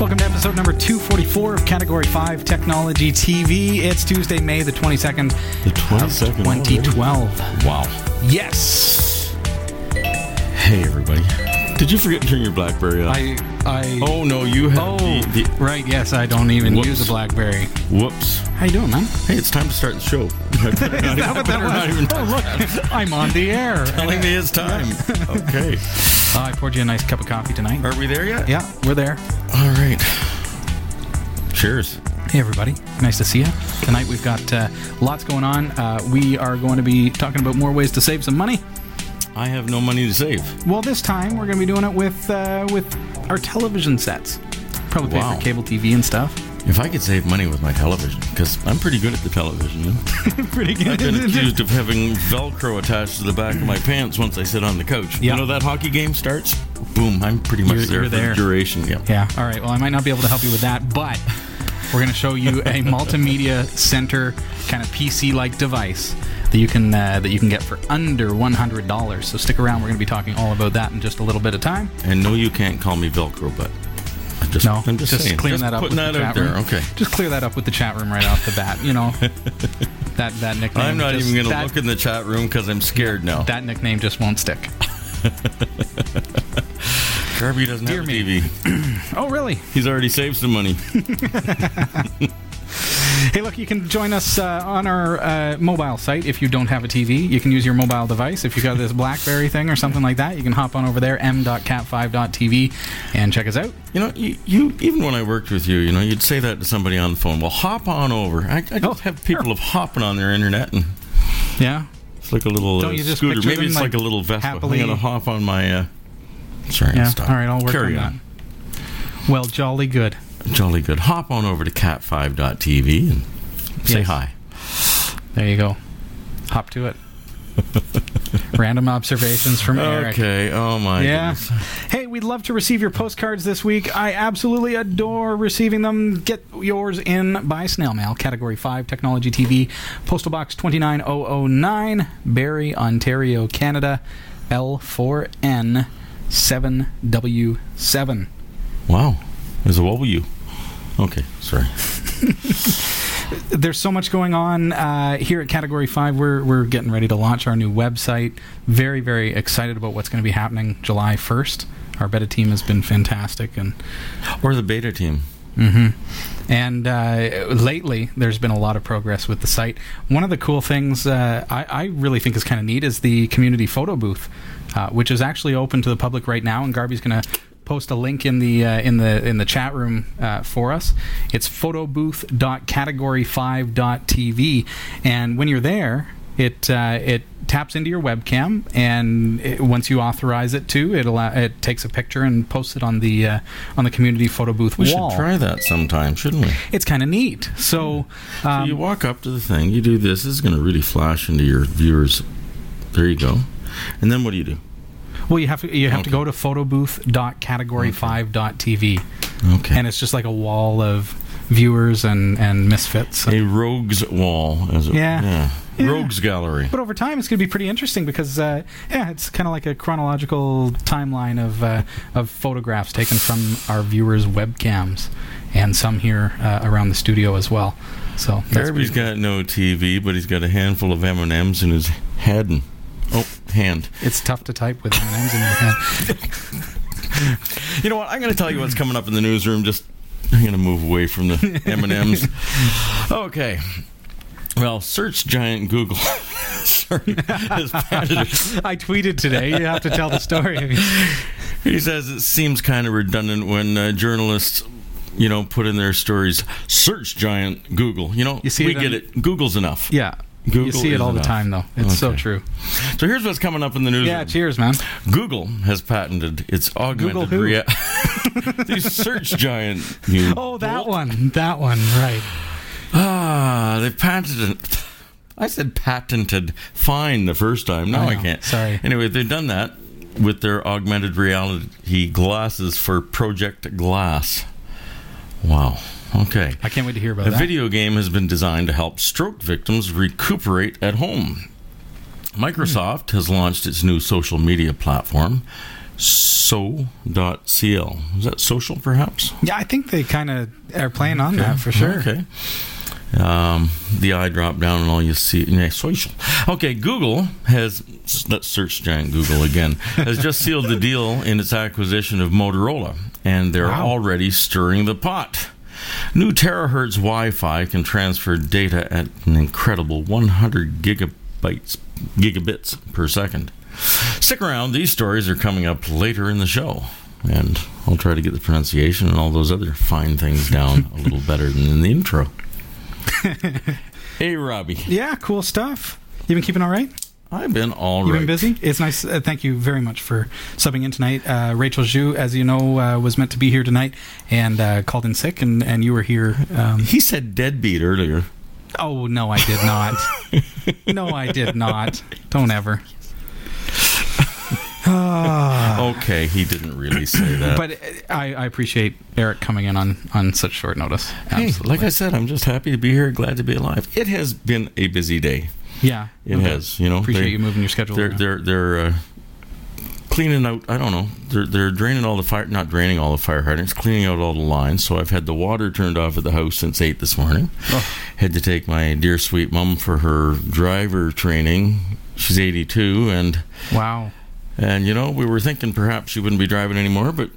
Welcome to episode number 244 of Category 5 Technology TV. It's Tuesday, May the 22nd, The 22nd. 2012. Wow. Yes. Hey, everybody. Did you forget to turn your Blackberry off? I. I oh, no, you have Oh, the, the. right. Yes, I don't even Whoops. use a Blackberry. Whoops. How you doing, man? Hey, it's time to start the show. I better not, I better not even Oh, look, I'm on the air. telling me it's time. Okay. Oh, I poured you a nice cup of coffee tonight. Are we there yet? Yeah, we're there. All right. Cheers. Hey, everybody. Nice to see you. Tonight we've got uh, lots going on. Uh, we are going to be talking about more ways to save some money. I have no money to save. Well, this time we're going to be doing it with uh, with our television sets. Probably pay Wow. for cable TV and stuff. If I could save money with my television, because I'm pretty good at the television. You know? Pretty good. I've been accused of having Velcro attached to the back of my pants once I sit on the couch. Yeah. You know that hockey game starts? Boom, I'm pretty much You're- there you're for there. the duration. Yeah. Yeah. All right. Well, I might not be able to help you with that, but we're going to show you a multimedia center kind of PC-like device that you can uh, that you can get for under one hundred dollars. So stick around. We're going to be talking all about that in just a little bit of time. And no, you can't call me Velcro, but I just, No, I'm just, saying, clearing just that up. putting that the out there. room. Okay. Just clear that up with the chat room right off the bat. You know, that that nickname. I'm not just- even going to look in the chat room because I'm scared now. That nickname just won't stick. Darby doesn't Dear have a me. TV. Oh, really? He's already saved some money. Hey, look, you can join us uh, on our uh, mobile site if you don't have a TV. You can use your mobile device. If you've got this Blackberry thing or something like that, you can hop on over there, m.cat5.tv, and check us out. You know, you, you even when I worked with you, you know, you'd say that to somebody on the phone. Well, hop on over. I, I just Oh, have people of hopping on their internet, and Yeah? it's like a little uh, scooter. Maybe it's like, like, a little Vespa. happily- I'm going to hop on my. Uh, sorry, Yeah. stop. All right, I'll work Carry on that. Well, jolly good. Jolly good. Hop on over to cat5.tv and say Yes. hi. There you go. Hop to it. Random observations from Eric. Okay. Oh my. Yeah. goodness. Hey, we'd love to receive your postcards this week. I absolutely adore receiving them. Get yours in by snail mail, Category 5 Technology TV, Postal Box 29009, Barrie, Ontario, Canada, L4N 7W7. Wow. There's a W. Okay. Sorry. There's so much going on uh, here at Category 5. We're, we're getting ready to launch our new website. Very, very excited about what's going to be happening July 1st. Our beta team has been fantastic, and Or the beta team. Mm-hmm. And uh, lately, there's been a lot of progress with the site. One of the cool things uh, I, I really think is kind of neat is the community photo booth, uh, which is actually open to the public right now. And Darby's going to post a link in the uh, in the in the chat room uh, for us. It's photobooth.category5.tv, and when you're there, it uh, it taps into your webcam, and it, once you authorize it to, it allow, it takes a picture and posts it on the uh, on the community photo booth We wall. should try that sometime, shouldn't we? It's kind of neat. So, So um, you walk up to the thing, you do this. This is going to really flash into your viewers. There you go. And then what do you do? Well, you have to you have to go to photobooth.category5.tv, Okay. and it's just like a wall of viewers and and misfits. a rogues wall, as it Yeah. yeah. Yeah. Rogues gallery. But over time, it's going to be pretty interesting because, uh, yeah, it's kind of like a chronological timeline of uh, of photographs taken from our viewers' webcams, and some here uh, around the studio as well. So Darby's got no TV, but he's got a handful of M and M's in his head and oh hand. it's tough to type with M&Ms in your hand. You know what? I'm going to tell you what's coming up in the newsroom. Just I'm going to move away from the M and M's. Okay. Well, search giant Google. Sorry, I tweeted today. You have to tell the story. He says it seems kind of redundant when uh, journalists, you know, put in their stories, search giant Google. You know, You see we it get on- it. Google's enough. Yeah. You see it all the time, though. It's so true. So here's what's coming up in the news. Yeah, cheers, man. Google has patented its augmented reality. the search giant. Oh, that bolt. one. That one, right. Ah, they patented. I said patented fine the first time. Now I I, can't. Sorry. Anyway, they've done that with their augmented reality glasses for Project Glass. Wow. Okay. I can't wait to hear about A that. video game has been designed to help stroke victims recuperate at home. Microsoft has launched its new social media platform, so.cl. Is that social, perhaps? Yeah, I think they kind of are playing on that for sure. Okay. Um, the eye drop down and all you see. Yeah, social. Okay, Google has, let's search giant Google again, has just sealed the deal in its acquisition of Motorola, and they're Wow. already stirring the pot. New terahertz Wi Fi can transfer data at an incredible 100 gigabytes, gigabits per second. Stick around, these stories are coming up later in the show. And I'll try to get the pronunciation and all those other fine things down a little better than in the intro. hey, Robbie. Yeah, cool stuff. You been keeping all right? I've been all You right. been busy? It's nice. Uh, thank you very much for subbing in tonight. Uh, Rachel Zhu, as you know, uh, was meant to be here tonight and uh, called in sick, and, and you were here. Um, He said deadbeat earlier. oh no, I did not. no, I did not. Don't ever. Ah. Okay, he didn't really say that. but I, I appreciate Eric coming in on, on such short notice. hey, like I said, I'm just happy to be here, glad to be alive. It has been a busy day. Yeah, It okay. has, you know. Appreciate they- you moving your schedule. They're around. they're they're uh, cleaning out. I don't know. They're they're draining all the fire, not draining all the fire hydrants, cleaning out all the lines. So I've had the water turned off at the house since eight this morning. Oh. Had to take my dear sweet mom for her driver training. She's 82, and wow. and you know we were thinking perhaps she wouldn't be driving anymore, but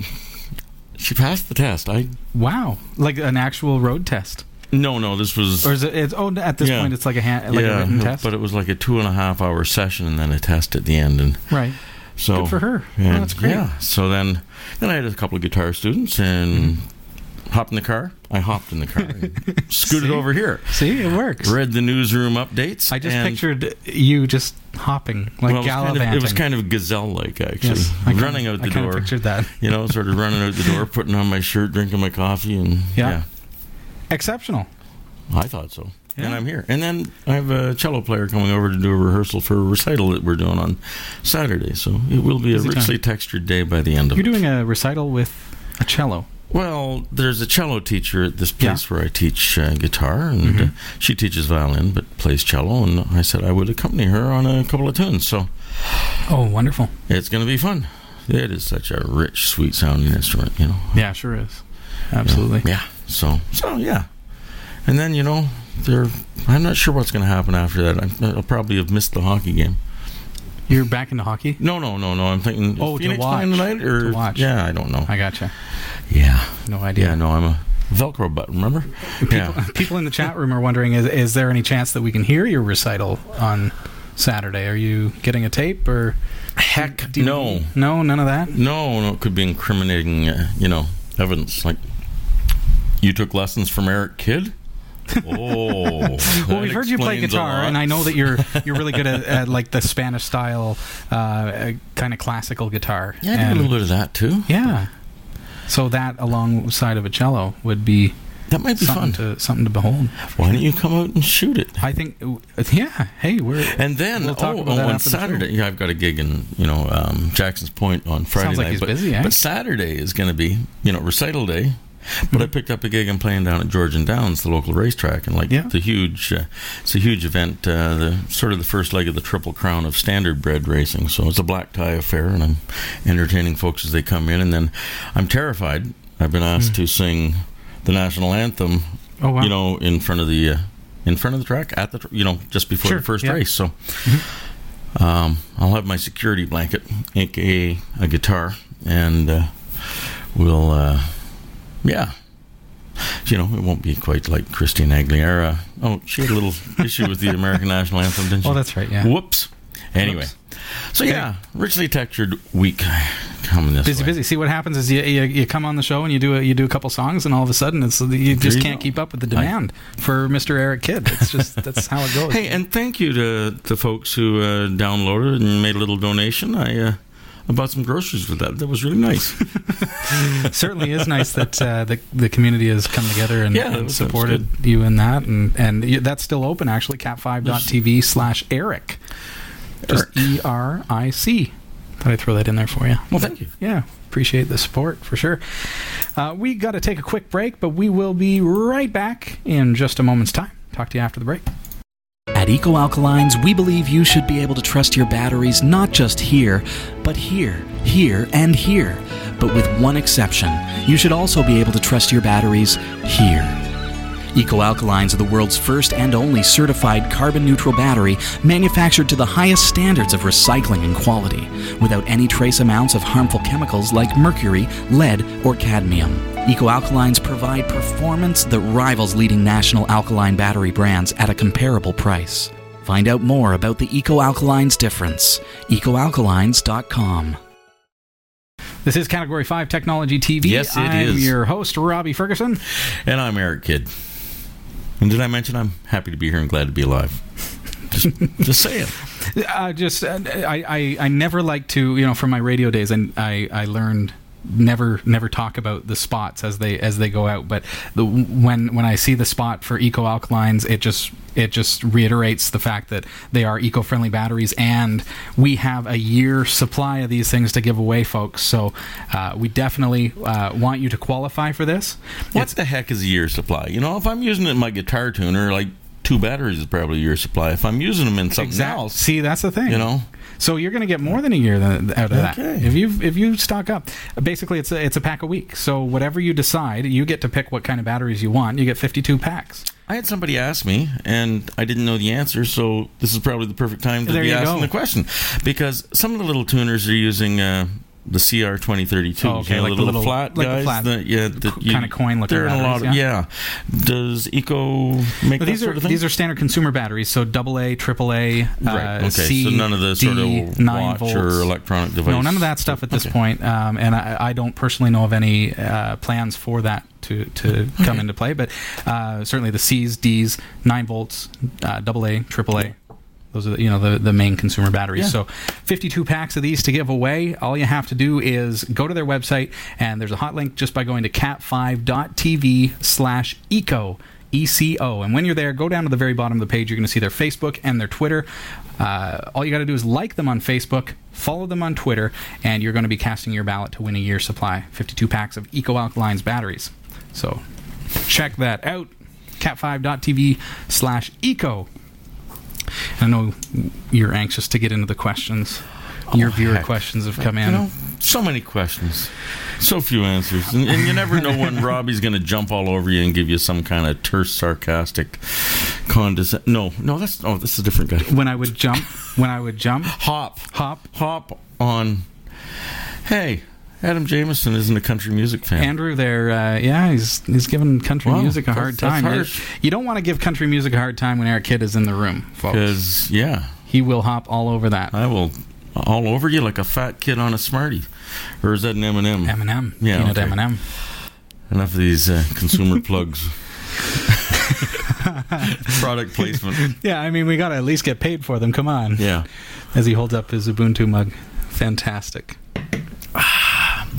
she passed the test. I Wow. Like an actual road test. No no this was Or is it? It's, oh, at this Yeah. point, it's like a hand, like a written test. but it was like a two and a half hour session and then a test at the end and. right. So Good for her. Oh, that's great. Yeah. So then, then I had a couple of guitar students and mm-hmm. hopped in the car. I hopped in the car, scooted See? over here, See, it works. read the newsroom updates. I just pictured you just hopping, like well, it was, kind of, it was kind of gazelle-like actually, yes, I running out the I kinda pictured that. You know, sort of running out the door, putting on my shirt, drinking my coffee, and Yeah. yeah, Exceptional. I thought so. Yeah. And I'm here. And then I have a cello player coming over to do a rehearsal for a recital that we're doing on Saturday. So it will be a Busy time. richly textured day by the end of it. You're doing a recital with a cello. Well, there's a cello teacher at this Yeah. place where I teach uh, guitar, and Mhm. uh, she teaches violin but plays cello. And I said I would accompany her on a couple of tunes, so Oh, wonderful. it's going to be fun. It is such a rich, sweet sounding instrument, you know. Yeah, sure is. Absolutely. Yeah. So, so yeah. And then you know, there. I'm not sure what's going to happen after that. I'll probably have missed the hockey game. You're back into hockey. No, no, no, no. I'm thinking. Oh, to Phoenix watch. playing tonight or To watch. Yeah, I don't know. I gotcha. yeah, No idea. yeah. No, I'm a Velcro butt. Remember? People, Yeah. people in the chat room are wondering: is, is there any chance that we can hear your recital on Saturday? Are you getting a tape or Heck, no. no, none of that. No, no, it could be incriminating, uh, you know, evidence. Like, you took lessons from Eric Kidd? Oh. Well, we've heard you play guitar, and I know that you're you're really good at, at like the Spanish style, uh, kind of classical guitar. Yeah, I did a little bit of that too. Yeah. So that alongside of a cello would be That might be something fun. to something to behold. Why don't you come out and shoot it? I think, yeah. Hey, we're And then, We'll talk oh, about oh, on after the show. Saturday, yeah, I've got a gig in you know um, Jackson's Point on Friday Sounds like night. he's but, busy, eh? but Saturday is going to be you know recital day. But I picked up a gig. I'm playing down at Georgian Downs, the local racetrack, and like Yeah. the huge, uh, it's a huge event. Uh, the sort of the first leg of the Triple Crown of standard bred racing. So it's a black tie affair, and I'm entertaining folks as they come in. And then I'm terrified. I've been asked to sing the national anthem oh wow. you know, in front of the uh, in front of the track at the tr- you know just before Sure, the first yeah. race. So um, I'll have my security blanket, aka a guitar, and uh, we'll uh, yeah. You know, it won't be quite like Christina Aguilera. Oh, she had a little issue with the American national anthem, didn't she? oh, that's right. Yeah. Whoops. Anyway, so yeah, richly textured week coming this Busy, way. busy. See what happens is you, you you come on the show and you do a, you do a couple songs and all of a sudden it's you just you can't go. keep up with the demand for Mr. Eric Kidd. It's just that's how it goes. Hey, and thank you to the folks who uh, downloaded and made a little donation. I uh, I bought some groceries with that. That was really nice. certainly is nice that uh, the the community has come together and, Yeah, and supported you in that, and and that's still open actually. Cat5.tv slash Eric, just E R I C. Thought I'd throw that in there for you. Well, thank you. Yeah, appreciate the support for sure. Uh, we got to take a quick break, but we will be right back in just a moment's time. Talk to you after the break. At Eco Alkalines, we believe you should be able to trust your batteries not just here, but here, here, and here. But with one exception, you should also be able to trust your batteries here. Eco Alkalines are the world's first and only certified carbon neutral battery manufactured to the highest standards of recycling and quality, without any trace amounts of harmful chemicals like mercury, lead, or cadmium. Eco Alkalines provide performance that rivals leading national alkaline battery brands at a comparable price. Find out more about the Eco Alkalines difference. EcoAlkalines.com. This is Category 5 Technology TV. Yes, it I'm is. your host, Robbie Ferguson. And I'm Eric Kidd. And did I mention I'm happy to be here and glad to be alive? Just, just saying. Uh, just uh, I, I I never like to you know from my radio days and I I learned never never talk about the spots as they as they go out. But the when when I see the spot for eco alkalines it just it just reiterates the fact that they are eco-friendly batteries and we have a year supply of these things to give away folks. So uh, we definitely uh, want you to qualify for this. What the heck is a year supply? You know, if I'm using it in my guitar tuner, like two batteries is probably year supply. If I'm using them in something Exact- else, See, that's the thing. you know, So you're going to get more than a year than, out of that Okay. if you if you stock up. Basically, it's a it's a pack a week. So whatever you decide, you get to pick what kind of batteries you want. You get 52 packs. I had somebody ask me, and I didn't know the answer, so this is probably the perfect time to There be asking go. the question. Because some of the little tuners are using uh, the CR twenty thirty two, Oh, okay, you know, like the the little, little- flat like the guys, flat that, yeah, that c- kinda coin-looking they're in a lot of, yeah. yeah. Does Eco make these sort are of thing? these are standard consumer batteries. So double A, triple A, uh, right. Okay, C, so none of the sort of watch volts. or electronic device. No, none of that stuff at this Okay. point. Um, and I, I don't personally know of any uh, plans for that to, to come into play. But uh, certainly the C's, D's, 9 volts, uh, AA, AAA. Those are the, you know the, the main consumer batteries. Yeah. So 52 packs of these to give away. All you have to do is go to their website and there's a hot link just by going to cat5.tv slash eco. ECO. And when you're there, go down to the very bottom of the page. You're going to see their Facebook and their Twitter. Uh, all you got to do is like them on Facebook, follow them on Twitter, and you're going to be casting your ballot to win a year supply 52 packs of Eco Alkalines batteries. So check that out. Cat5.tv slash eco. I know you're anxious to get into the questions. Your Oh, viewer heck. questions have come in. You know, so many questions, so few answers, and, and you never know when Robbie's going to jump all over you and give you some kind of terse, sarcastic, condescend. No, no, that's oh, this is a different guy. when I would jump, when I would jump, Hop, hop. hop on. Hey, Adam Jameson isn't a country music fan. Andrew there, uh, yeah, he's he's giving country Wow, music a hard time. You don't want to give country music a hard time when Eric Kidd is in the room, folks. Because yeah, He will hop all over that. I will all over you like a fat kid on a Smartie, or is that an M and M? Eminem, Yeah, peanut okay. Eminem. Enough of these uh, consumer plugs. Product placement. Yeah, I mean we got to at least get paid for them. Come on. Yeah. As he holds up his Ubuntu mug, fantastic.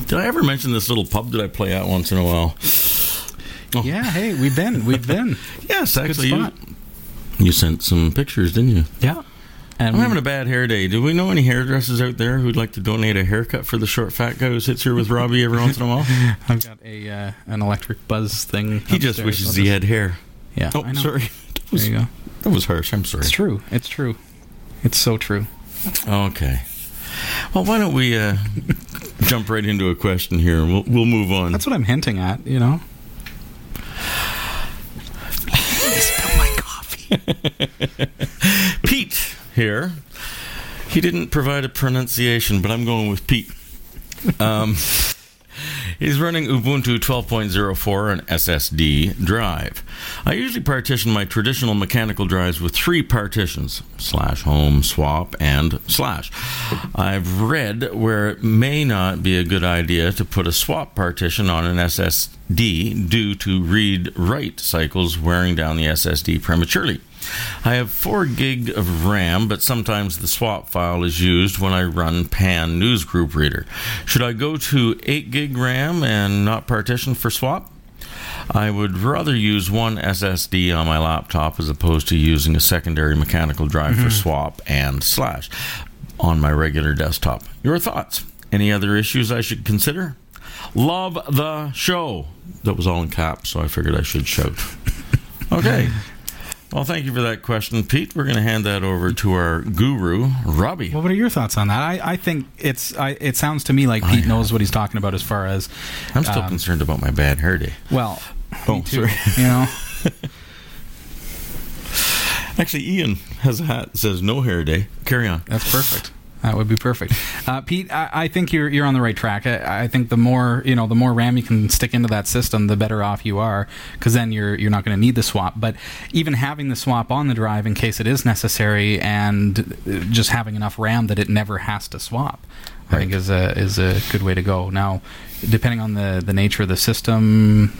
Did I ever mention this little pub that I play at once in a while? Oh. Yeah, hey, we've been, we've been. Yes, actually. You, you sent some pictures, didn't you? Yeah. And I'm having a bad hair day. Do we know any hairdressers out there who'd like to donate a haircut for the short fat guy who sits here with Robbie every once in a while? I've got a uh, an electric buzz thing. He just wishes he had hair. Yeah. Oh, sorry. That There was, you go. that was harsh. I'm sorry. It's true. It's true. It's so true. Okay. Well, why don't we uh, jump right into a question here? We'll, we'll move on. That's what I'm hinting at. You know. Pete here. He didn't provide a pronunciation, but I'm going with Pete. Um, he's running Ubuntu 12.04 on SSD drive. I usually partition my traditional mechanical drives with three partitions slash home, swap, and slash. I've read where it may not be a good idea to put a swap partition on an SSD due to read write cycles wearing down the SSD prematurely. I have 4 gig of RAM, but sometimes the swap file is used when I run Pan News Group Reader. Should I go to 8 gig RAM and not partition for swap? I would rather use one SSD on my laptop as opposed to using a secondary mechanical drive for mm-hmm. swap and slash on my regular desktop. Your thoughts? Any other issues I should consider? Love the show. That was all in caps, so I figured I should shout. Okay. Well, thank you for that question, Pete. We're going to hand that over to our guru, Robbie. Well, what are your thoughts on that? I, I think it's. I, it sounds to me like Pete knows what he's talking about as far as. I'm still um, concerned about my bad hair day. Well, Oh, me too. sorry. You know, Actually, Ian has a hat that says no hair day. Carry on. that's perfect. That would be perfect, uh, Pete. I, I think you're you're on the right track. I, I think the more you know, the more RAM you can stick into that system, the better off you are, because then you're you're not going to need the swap. But even having the swap on the drive in case it is necessary, and uh, just having enough RAM that it never has to swap, I think is a is a good way to go. Now, depending on the the nature of the system,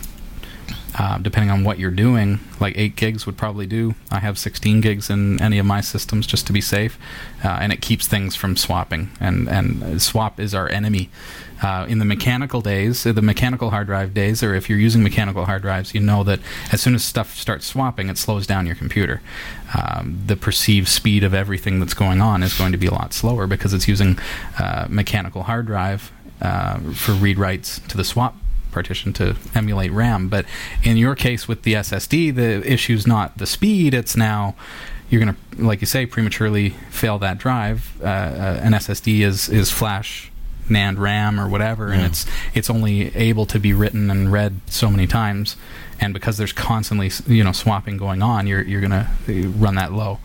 uh, depending on what you're doing, like 8 gigs would probably do. I have 16 gigs in any of my systems just to be safe, uh, and it keeps things from swapping. And, and swap is our enemy. Uh, in the mechanical days, the mechanical hard drive days, or if you're using mechanical hard drives, you know that as soon as stuff starts swapping, it slows down your computer. Um, the perceived speed of everything that's going on is going to be a lot slower because it's using uh, mechanical hard drive uh, for read writes to the swap partition to emulate RAM. But in your case with the SSD, the issue's not the speed; it's now you're going to, like you say, prematurely fail that drive. Uh, uh, an SSD is is flash. NAND RAM or whatever, and it's it's only able to be written and read so many times, and because there's constantly you know swapping going on, you're you're gonna run that low.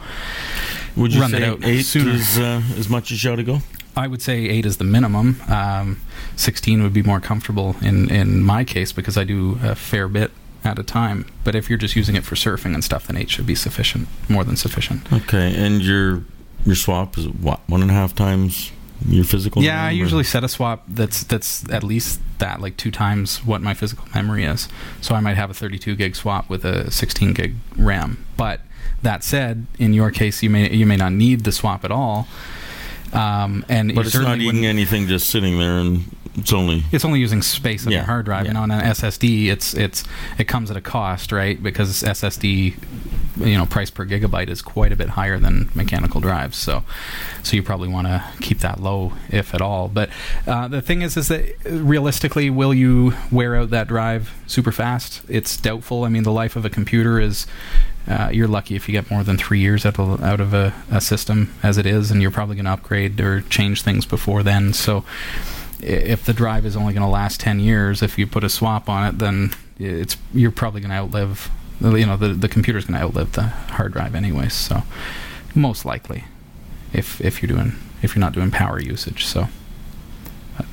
Would you Run say out eight sooner. is uh, as much as you ought to go? I would say eight is the minimum. Um, Sixteen would be more comfortable in in my case because I do a fair bit at a time. But if you're just using it for surfing and stuff, then eight should be sufficient, more than sufficient. Okay, and your your swap is what one and a half times your physical? Memory? Yeah, I usually set a swap that's that's at least that, like two times what my physical memory is. So I might have a 32 gig swap with a 16 gig RAM. But that said, in your case, you may you may not need the swap at all. Um, and But it's not eating anything, just sitting there, and it's only it's only using space on Yeah, your hard drive, yeah. and on an SSD, it's it's it comes at a cost, right? Because SSD, you know, price per gigabyte is quite a bit higher than mechanical drives. So, so you probably want to keep that low, if at all. But uh, the thing is, is that realistically, will you wear out that drive super fast? It's doubtful. I mean, the life of a computer is. Uh, you're lucky if you get more than three years out of, out of a, a system as it is, and you're probably going to upgrade or change things before then. So, if the drive is only going to last 10 years if you put a swap on it then it's you're probably going to outlive you know the the computer's going to outlive the hard drive anyways so most likely if if you're doing if you're not doing power usage so but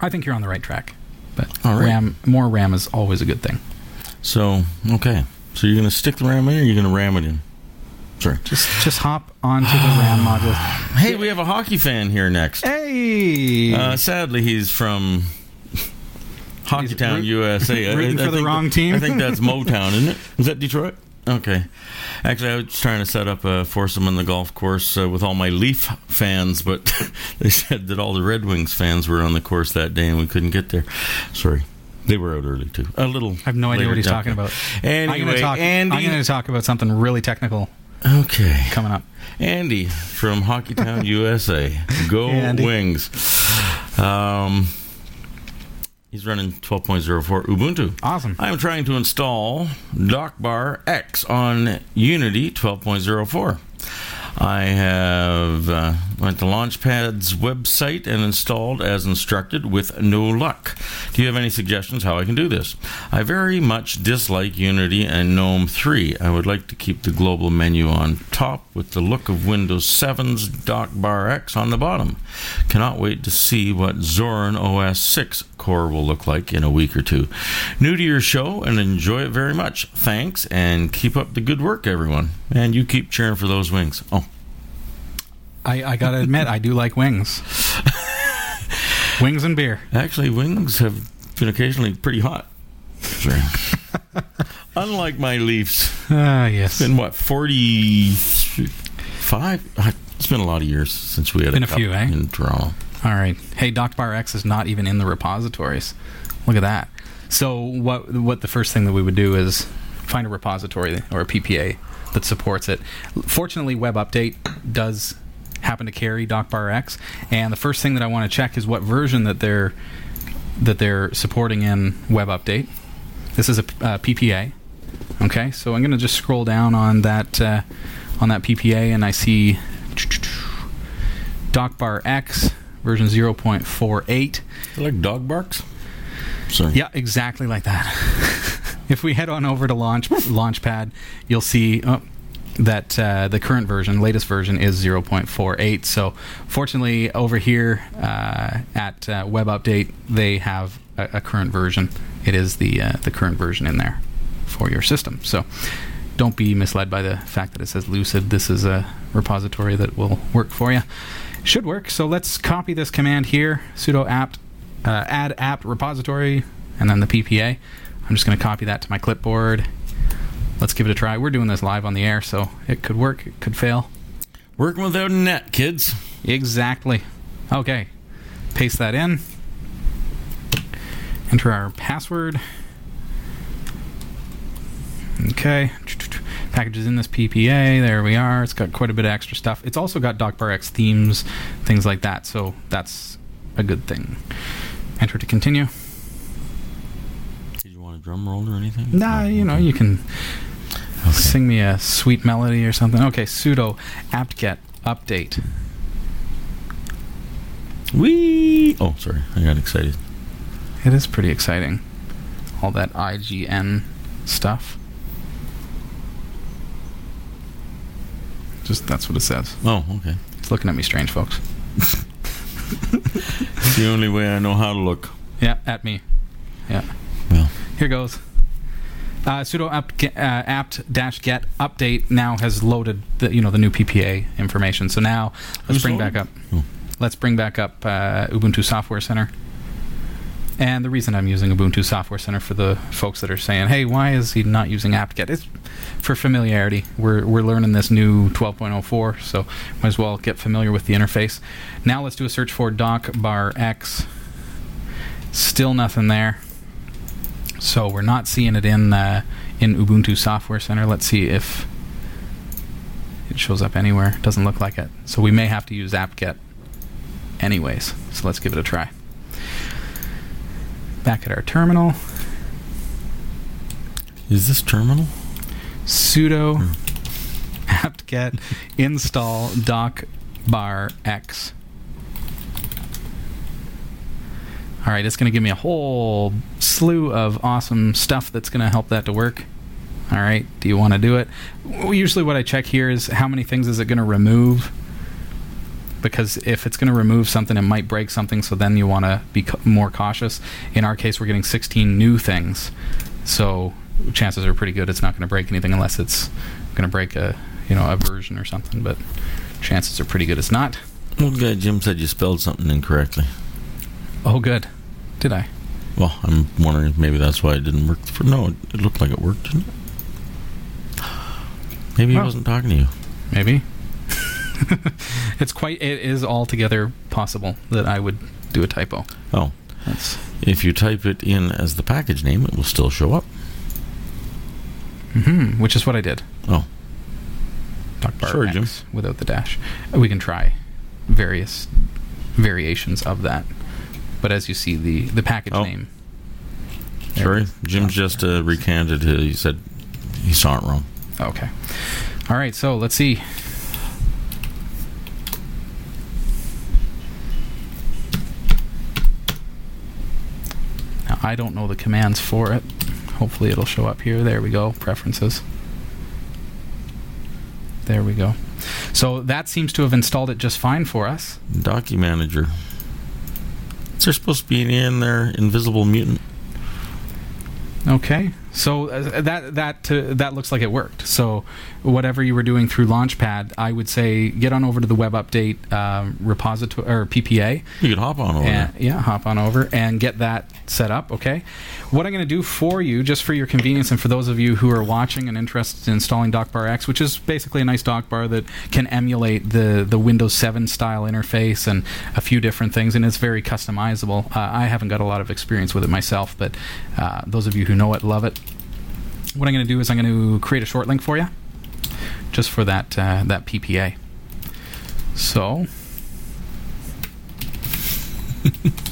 I think you're on the right track but right. RAM more RAM is always a good thing so okay. So you're gonna stick the RAM in, or you're gonna ram it in? Just just hop onto the RAM module Hey, we have a hockey fan here next. hey Uh, sadly, he's from Hockeytown, root- USA. I- rooting I for the wrong that- team? I think that's Motown, isn't it? Is that Detroit? Okay. Actually, I was trying to set up a foursome on the golf course uh, with all my Leaf fans, but they said that all the Red Wings fans were on the course that day, and we couldn't get there. Sorry. They were out early too. A little. I have no idea what he's talking about. Anyway, I'm going to talk. Andy. I'm going to talk about something really technical okay. coming up. Andy from Hockeytown, USA. Go Andy. Wings. Um, he's running 12.04 Ubuntu. Awesome. I'm trying to install DockbarX on Unity 12.04. I have uh, went to Launchpad's website and installed as instructed with no luck. Do you have any suggestions how I can do this? I very much dislike Unity and GNOME 3. I would like to keep the global menu on top with the look of Windows 7's DockbarX on the bottom. Cannot wait to see what Zorin OS 6 core will look like in a week or two. New to your show and enjoy it very much. Thanks and keep up the good work, everyone. And you keep cheering for those wings. Oh, I, I gotta admit, I do like wings. wings and beer. actually, wings have been occasionally pretty hot. Sure. Unlike my Leafs. Ah, yes. Been what forty five? It's been a lot of years since we had Been a, a few, cup eh? in Toronto. All right. Hey, DockbarX is not even in the repositories. Look at that. So what what the first thing that we would do is find a repository or a PPA that supports it. Fortunately, WebUpd8 does happen to carry DockbarX, and the first thing that I want to check is what version that they're that they're supporting in WebUpd8. This is a uh, PPA. Okay, so I'm going to just scroll down on that uh, on that PPA, and I see DockbarX version 0.48. Like dog barks. Sorry. Yeah, exactly like that. if we head on over to Launch Launchpad, you'll see oh, that uh, the current version, latest version, is 0.48. So, fortunately, over here uh, at uh, WebUpd8, they have a, a current version. It is the uh, the current version in there for your system. So, don't be misled by the fact that it says Lucid. This is a repository that will work for you. Should work. So let's copy this command here: sudo apt uh, add apt repository, and then the PPA. I'm just going to copy that to my clipboard. Let's give it a try. We're doing this live on the air, so it could work, it could fail. Working without a net, kids. Exactly. Okay. Paste that in. Enter our password. Okay. Packages in this PPA. There we are. It's got quite a bit of extra stuff. It's also got DockbarX themes, things like that. So that's a good thing. Enter to continue. Did you want a drum roll or anything? Nah, you know, you can Okay. sing me a sweet melody or something. Okay, sudo apt-get update. Wee. Oh, sorry. I got excited. It is pretty exciting. All that IGN stuff. Just that's what it says. Oh, okay. It's looking at me strange, folks. It's the only way I know how to look. Yeah, at me. Yeah. Well, Here goes. Uh, sudo apt get, uh, apt dash get update now has loaded the you know the new PPA information. So now let's Who's bring loaded? back up. Oh. Let's bring back up uh, Ubuntu Software Center. And the reason I'm using Ubuntu Software Center for the folks that are saying, "Hey, why is he not using apt-get?" It's for familiarity. We're we're learning this new 12.04, so might as well get familiar with the interface. Now let's do a search for DockbarX. Still nothing there. So we're not seeing it in uh, in Ubuntu Software Center. Let's see if it shows up anywhere. Doesn't look like it. So we may have to use apt-get anyways. So let's give it a try. Back at our terminal, is this terminal? sudo apt-get install docbar x. All right, it's going to give me a whole slew of awesome stuff that's going to help that to work. All right, do you want to do it? Usually, what I check here is how many things is it going to remove? Because if it's going to remove something, it might break something, so then you want to be ca- more cautious. In our case, we're getting 16 new things, so chances are pretty good it's not going to break anything unless it's going to break a you know a version or something. But chances are pretty good it's not. Well, guy Jim said you spelled something incorrectly. Oh, good. Did I? Well, I'm wondering if maybe that's why it didn't work. For no, it, it looked like it worked, didn't it? Maybe he Oh. wasn't talking to you. Maybe. it's quite. It is altogether possible that I would do a typo. Oh, That's if you type it in as the package name, it will still show up. hmm which is what I did. Oh, bar Sure, X Jim. without the dash. We can try various variations of that, but as you see, the the package Oh. name. There sorry. it is. Jim's just uh, recanted. His, he said he saw it wrong. Okay. All right. So let's see. Now I don't know the commands for it. Hopefully it'll show up here. There we go. Preferences. There we go. So that seems to have installed it just fine for us. Docu Manager. Is there supposed to be in there invisible mutant? Okay. So uh, that that uh, that looks like it worked. So whatever you were doing through Launchpad, I would say get on over to the WebUpd8 uh, repository or PPA. You could hop on over And, yeah, hop on over and get that set up. Okay. What I'm going to do for you, just for your convenience, and for those of you who are watching and interested in installing DockbarX, which is basically a nice dock bar that can emulate the the Windows 7 style interface and a few different things, and it's very customizable. Uh, I haven't got a lot of experience with it myself, but uh, those of you who know it love it. What I'm going to do is I'm going to create a short link for you, just for that uh, that PPA. So.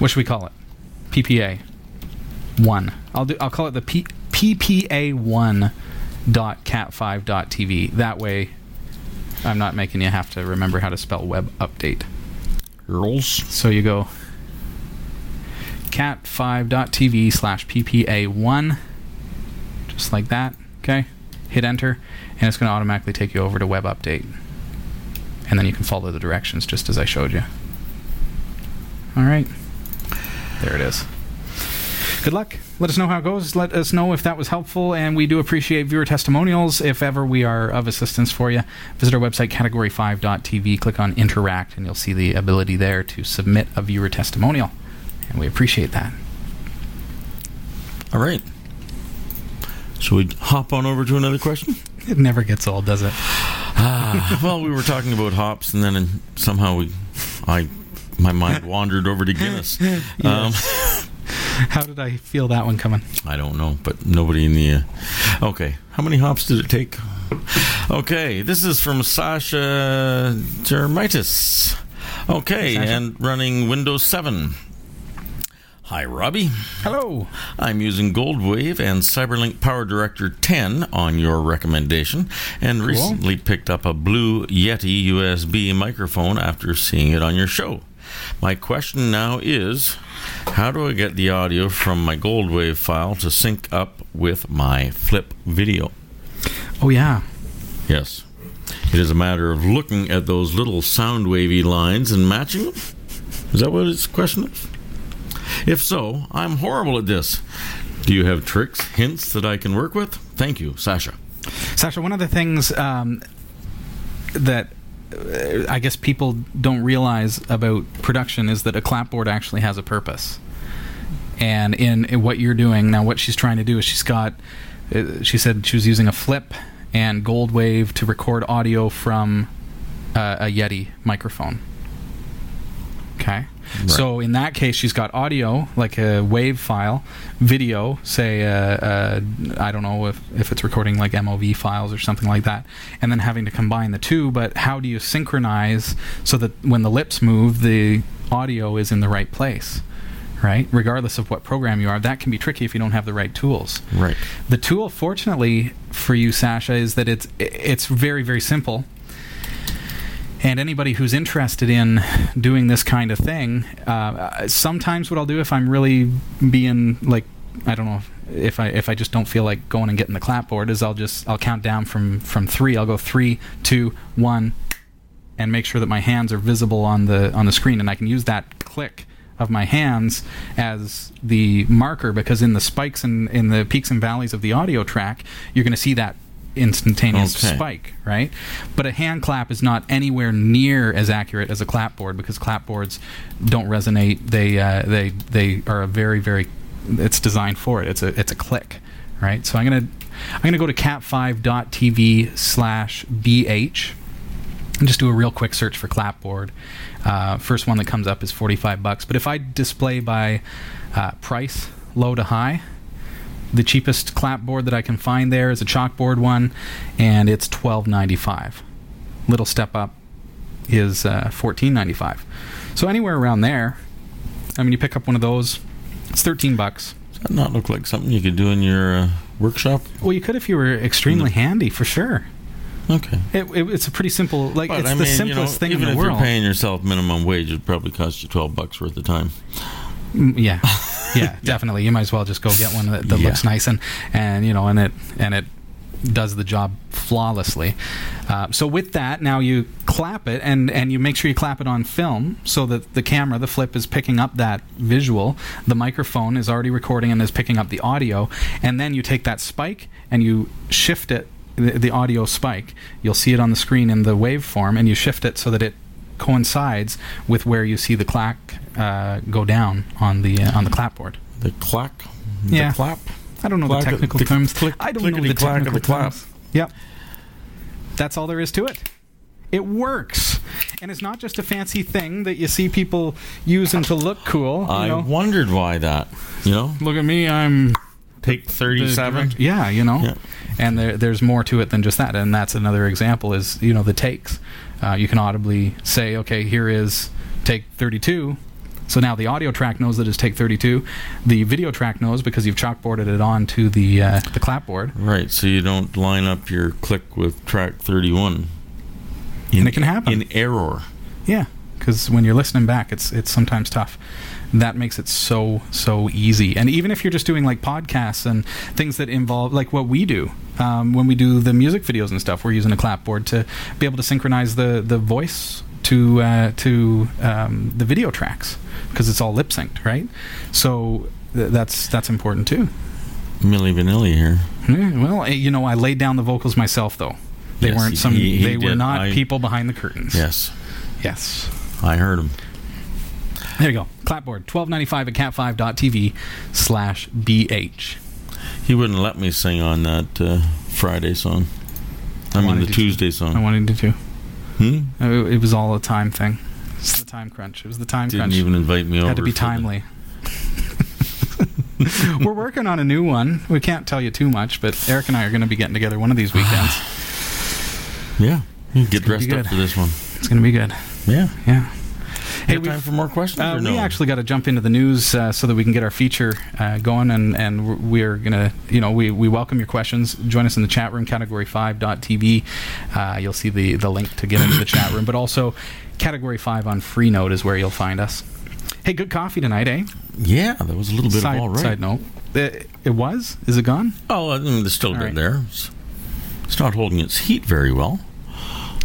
What should we call it? PPA one. I'll do. I'll call it the P, PPA one dot cat five dot TV. That way, I'm not making you have to remember how to spell WebUpd8. Girls. So you go cat5.tv slash ppa1 just like that okay? Hit enter and it's going to automatically take you over to WebUpd8. And then you can follow the directions just as i showed you. All right. There it is good luck. Let us know how it goes. Let us know if that was helpful and we do appreciate viewer testimonials. If ever we are of assistance for you visit our website category5.tv click on interact and you'll see the ability there to submit a viewer testimonial and we appreciate that. All right. Shall we hop on over to another question? it never gets old does it? Ah, well, we were talking about hops, and then somehow we, I, my mind wandered over to Guinness. Um, how did i feel that one coming I don't know, but nobody in the. Uh, okay, how many hops did it take? Okay, this is from Sasha Termitis. Okay, Sasha. and running Windows 7. Hi, Robbie. hello I'm using Goldwave and CyberLink PowerDirector 10 on your recommendation, and recently picked up a Blue Yeti USB microphone after seeing it on your show. My question now is how do I get the audio from my Goldwave file to sync up with my Flip video? oh yeah Yes. It is a matter of looking at those little sound wavy lines and matching them. Is that what it's question is? If so, I'm horrible at this. Do you have tricks, hints that I can work with? Thank you, Sasha. Sasha, one of the things um, that I guess people don't realize about production is that a clapboard actually has a purpose. And in, in what you're doing now, what she's trying to do is she's got. Uh, she said she was using a flip and gold wave to record audio from uh, a Yeti microphone. Okay. So in that case, she's got audio, like a wave file, video, say, uh, uh, I don't know if, if it's recording like MOV files or something like that, and then having to combine the two. But how do you synchronize so that when the lips move, the audio is in the right place? Right? Regardless of what program you are, that can be tricky if you don't have the right tools. Right. The tool, fortunately for you, Sasha, is that it's it's very very simple. And anybody who's interested in doing this kind of thing, uh, sometimes what I'll do if I'm really being like, I don't know, if I if I just don't feel like going and getting the clapboard, is I'll just I'll count down from from three. I'll go three, two, one, and make sure that my hands are visible on the on the screen, and I can use that click of my hands as the marker because in the spikes and in the peaks and valleys of the audio track, you're going to see that instantaneous Okay. spike, right? But a hand clap is not anywhere near as accurate as a clapboard because clapboards don't resonate. They uh, they they are a very very it's designed for it. It's a it's a click, right? So I'm gonna I'm gonna go to cat5.tv slash bh and just do a real quick search for clapboard. Uh, first one that comes up is 45 bucks. But if I display by uh, price, low to high, the cheapest clapboard that I can find there is a chalkboard one, and it's 12.95. Little step up is uh, 14.95. So anywhere around there, I mean, you pick up one of those, it's 13 bucks. Does that not look like something you could do in your uh, workshop? Well, you could if you were extremely handy, for sure. Okay. It, it, it's a pretty simple, like But it's I the mean, simplest you know, thing in the world. Even if you're paying yourself minimum wage, it'd probably cost you 12 bucks worth of time. Mm, Yeah, yeah, definitely. You might as well just go get one that, that Yeah. looks nice and and you know and it and it does the job flawlessly. Uh, so with that, now you clap it and and you make sure you clap it on film so that the camera, the flip, is picking up that visual. The microphone is already recording and is picking up the audio, and then you take that spike and you shift it. The, the audio spike, you'll see it on the screen in the waveform, and you shift it so that it coincides with where you see the clack uh, go down on the uh, on the clapboard. The clack. Yeah. Clap. I don't know Clack- the technical the terms. click- I don't know the clickety-clack of technical the clap. terms. Yep. That's all there is to it. It works, and it's not just a fancy thing that you see people using to look cool. You I know? wondered why that. You know, Look at me, I'm take the thirty-seven. direct- Yeah, you know. Yeah. And there, there's more to it than just that, and that's another example. Is you know the takes. Uh, you can audibly say, okay, here is take 32. So now the audio track knows that it's take 32. The video track knows because you've chalkboarded it onto the uh, the clapboard. Right, so you don't line up your click with track 31. In, And it can happen. In error. Yeah, because when you're listening back, it's it's sometimes tough. That makes it so so easy. And even if you're just doing like podcasts and things that involve like what we do um, when we do the music videos and stuff, we're using a clapboard to be able to synchronize the the voice to uh, to um, the video tracks because it's all lip synced, right? So th- that's that's important too. Milli Vanilli here. Yeah, well, eh, you know, I laid down the vocals myself though. They Yes, weren't some. he they were not I- people behind the curtains. Yes, Yes. I heard him. There you go. Clapboard. Twelve ninety five at cat5.tv slash BH. He wouldn't let me sing on that uh, Friday song. I mean, wanted the you to. Tuesday I song. wanted to too. Hmm? It, it was all a time thing. It's the time crunch. It was the time crunch. Didn't even invite me over. Had to be timely. We're working on a new one. We can't tell you too much, but Eric and I are going to be getting together one of these weekends. Yeah, get dressed up for this one. It's going to be good. Yeah. Yeah. Hey, we've- time for more questions Uh, or no? We actually got to jump into the news uh, so that we can get our feature uh, going, and, and we're- going to, you know, we, we welcome your questions. Join us in the chat room, category5.tv. Uh, you'll see the, the link to get into the chat room, but also Category 5 on Freenode is where you'll find us. Hey, good coffee tonight, eh? yeah, that was a little bit side, of all right. side note. Uh, it was? Is it gone? Oh, there's still a bit right. there. It's, it's not holding its heat very well.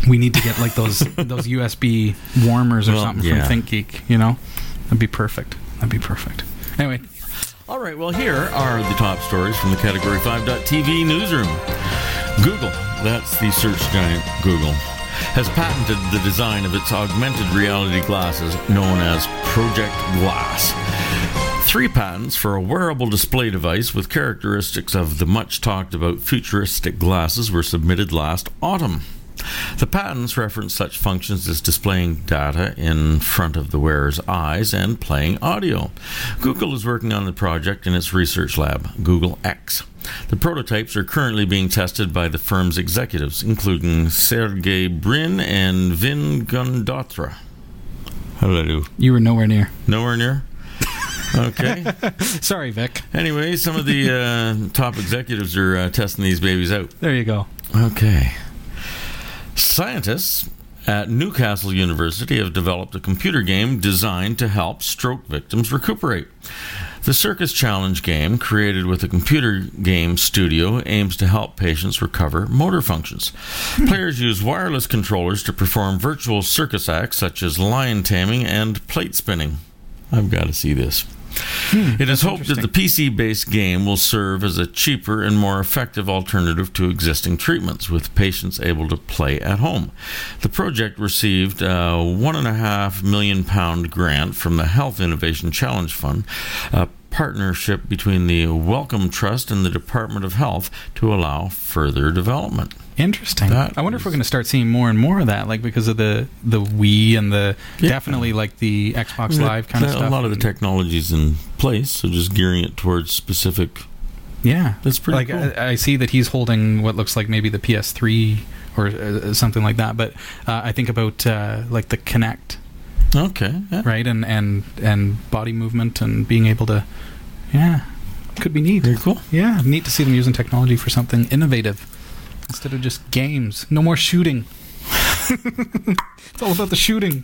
We need to get like those those USB warmers or Well, something yeah. from ThinkGeek, you know? That'd be perfect. That'd be perfect. Anyway, All right, well, here are the top stories from the Category 5.tv newsroom. Google, that's the search giant Google, has patented the design of its augmented reality glasses known as Project Glass. Three patents for a wearable display device with characteristics of the much talked about futuristic glasses were submitted last autumn. The patents reference such functions as displaying data in front of the wearer's eyes and playing audio. Google is working on the project in its research lab, Google X. The prototypes are currently being tested by the firm's executives, including Sergey Brin and Vin Gundotra. How did I do? you were nowhere near. Nowhere near? Okay. Sorry, Vic. anyway, some of the uh, top executives are uh, testing these babies out. There you go. Okay. Scientists at Newcastle University have developed a computer game designed to help stroke victims recuperate. The Circus Challenge game, created with a computer game studio, aims to help patients recover motor functions. Players use wireless controllers to perform virtual circus acts such as lion taming and plate spinning. I've got to see this. Hmm, it is hoped that the PC based game will serve as a cheaper and more effective alternative to existing treatments, with patients able to play at home. The project received uh, a £1.5 million grant from the Health Innovation Challenge Fund, a partnership between the Wellcome Trust and the Department of Health to allow further development. Interesting. That I wonder if we're going to start seeing more and more of that, like because of the the Wii and the Yeah. definitely like the Xbox Live kind of stuff. A lot of the technology's in place, so just gearing it towards specific. Yeah, That's pretty like cool. I, I see that he's holding what looks like maybe the PS3 or uh, something like that. But uh, I think about uh, like the Kinect, Okay. yeah. right, and and and body movement and being able to, yeah, could be neat. Very cool. Yeah, neat to see them using technology for something innovative instead of just games. No more shooting. it's all about the shooting.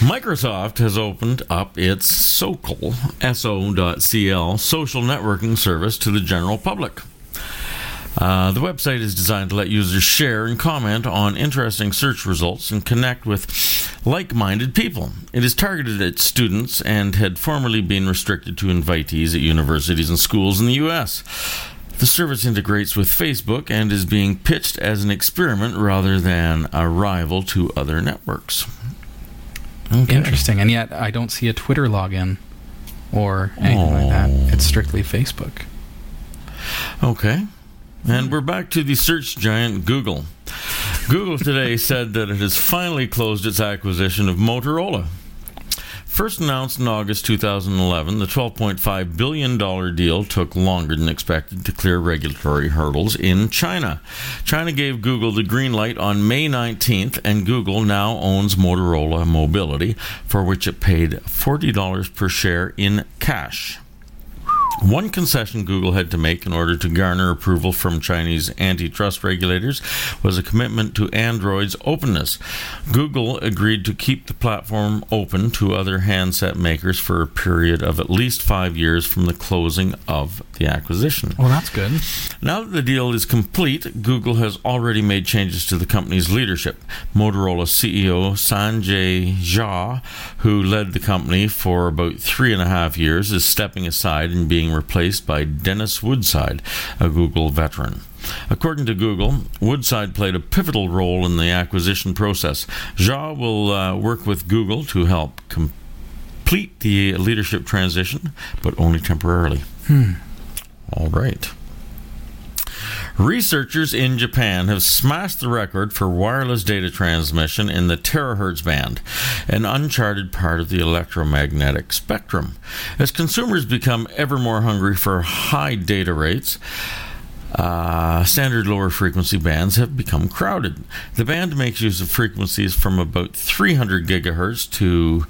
Microsoft has opened up its SOCL, S-O.cl, social networking service to the general public. Uh, the website is designed to let users share and comment on interesting search results and connect with like minded people. It is targeted at students and had formerly been restricted to invitees at universities and schools in the U.S. The service integrates with Facebook and is being pitched as an experiment rather than a rival to other networks. Okay. Interesting. And yet I don't see a Twitter login or anything oh. like that. Oh. It's strictly Facebook. Okay. And we're back to the search giant Google. Google today said that it has finally closed its acquisition of Motorola. First announced in August 2011, the $12.5 billion deal took longer than expected to clear regulatory hurdles in China. China gave Google the green light on May 19th, and Google now owns Motorola Mobility, for which it paid $40 per share in cash. One concession Google had to make in order to garner approval from Chinese antitrust regulators was a commitment to Android's openness. Google agreed to keep the platform open to other handset makers for a period of at least five years from the closing of the acquisition. Well, that's good. Now that the deal is complete, Google has already made changes to the company's leadership. Motorola CEO Sanjay Jha, who led the company for about three and a half years, is stepping aside and being replaced by Dennis Woodside, a Google veteran. According to Google, Woodside played a pivotal role in the acquisition process. Jha will uh, work with Google to help complete the leadership transition, but only temporarily. Hmm. All right. Researchers in Japan have smashed the record for wireless data transmission in the terahertz band, an uncharted part of the electromagnetic spectrum. As consumers become ever more hungry for high data rates, uh, standard lower frequency bands have become crowded. The band makes use of frequencies from about 300 gigahertz to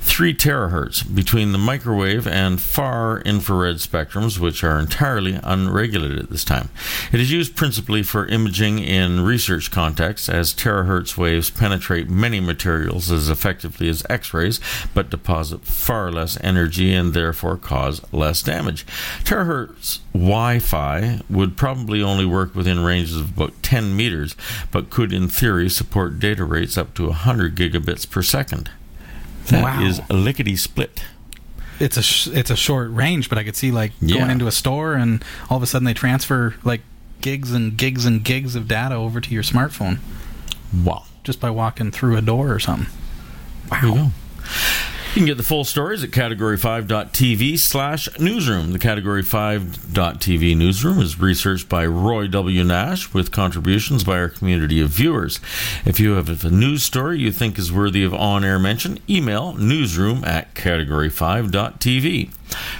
3 terahertz between the microwave and far infrared spectrums, which are entirely unregulated at this time. It is used principally for imaging in research contexts, as terahertz waves penetrate many materials as effectively as X rays, but deposit far less energy and therefore cause less damage. Terahertz Wi Fi would probably only work within ranges of about 10 meters, but could in theory support data rates up to 100 gigabits per second. That wow. is a lickety split. It's a sh- it's a short range, but I could see like yeah. going into a store and all of a sudden they transfer like gigs and gigs and gigs of data over to your smartphone. Wow! Just by walking through a door or something. Wow. You can get the full stories at category5.tv slash newsroom. The Category 5.tv newsroom is researched by Roy W. Nash with contributions by our community of viewers. If you have a news story you think is worthy of on air mention, email newsroom at category5.tv.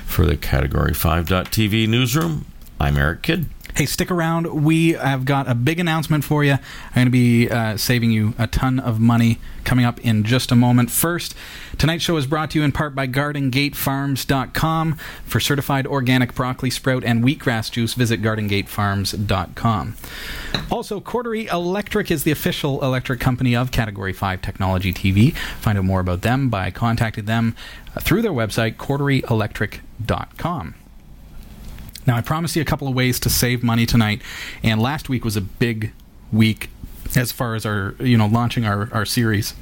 For the Category 5.tv newsroom, I'm Eric Kidd. Hey, stick around. We have got a big announcement for you. I'm going to be uh, saving you a ton of money coming up in just a moment. First, tonight's show is brought to you in part by GardenGateFarms.com. For certified organic broccoli sprout and wheatgrass juice, visit GardenGateFarms.com. Also, Cordery Electric is the official electric company of Category 5 Technology TV. Find out more about them by contacting them through their website, CorderyElectric.com. Now, I promised you a couple of ways to save money tonight, and last week was a big week as far as our, you know, launching our, our series.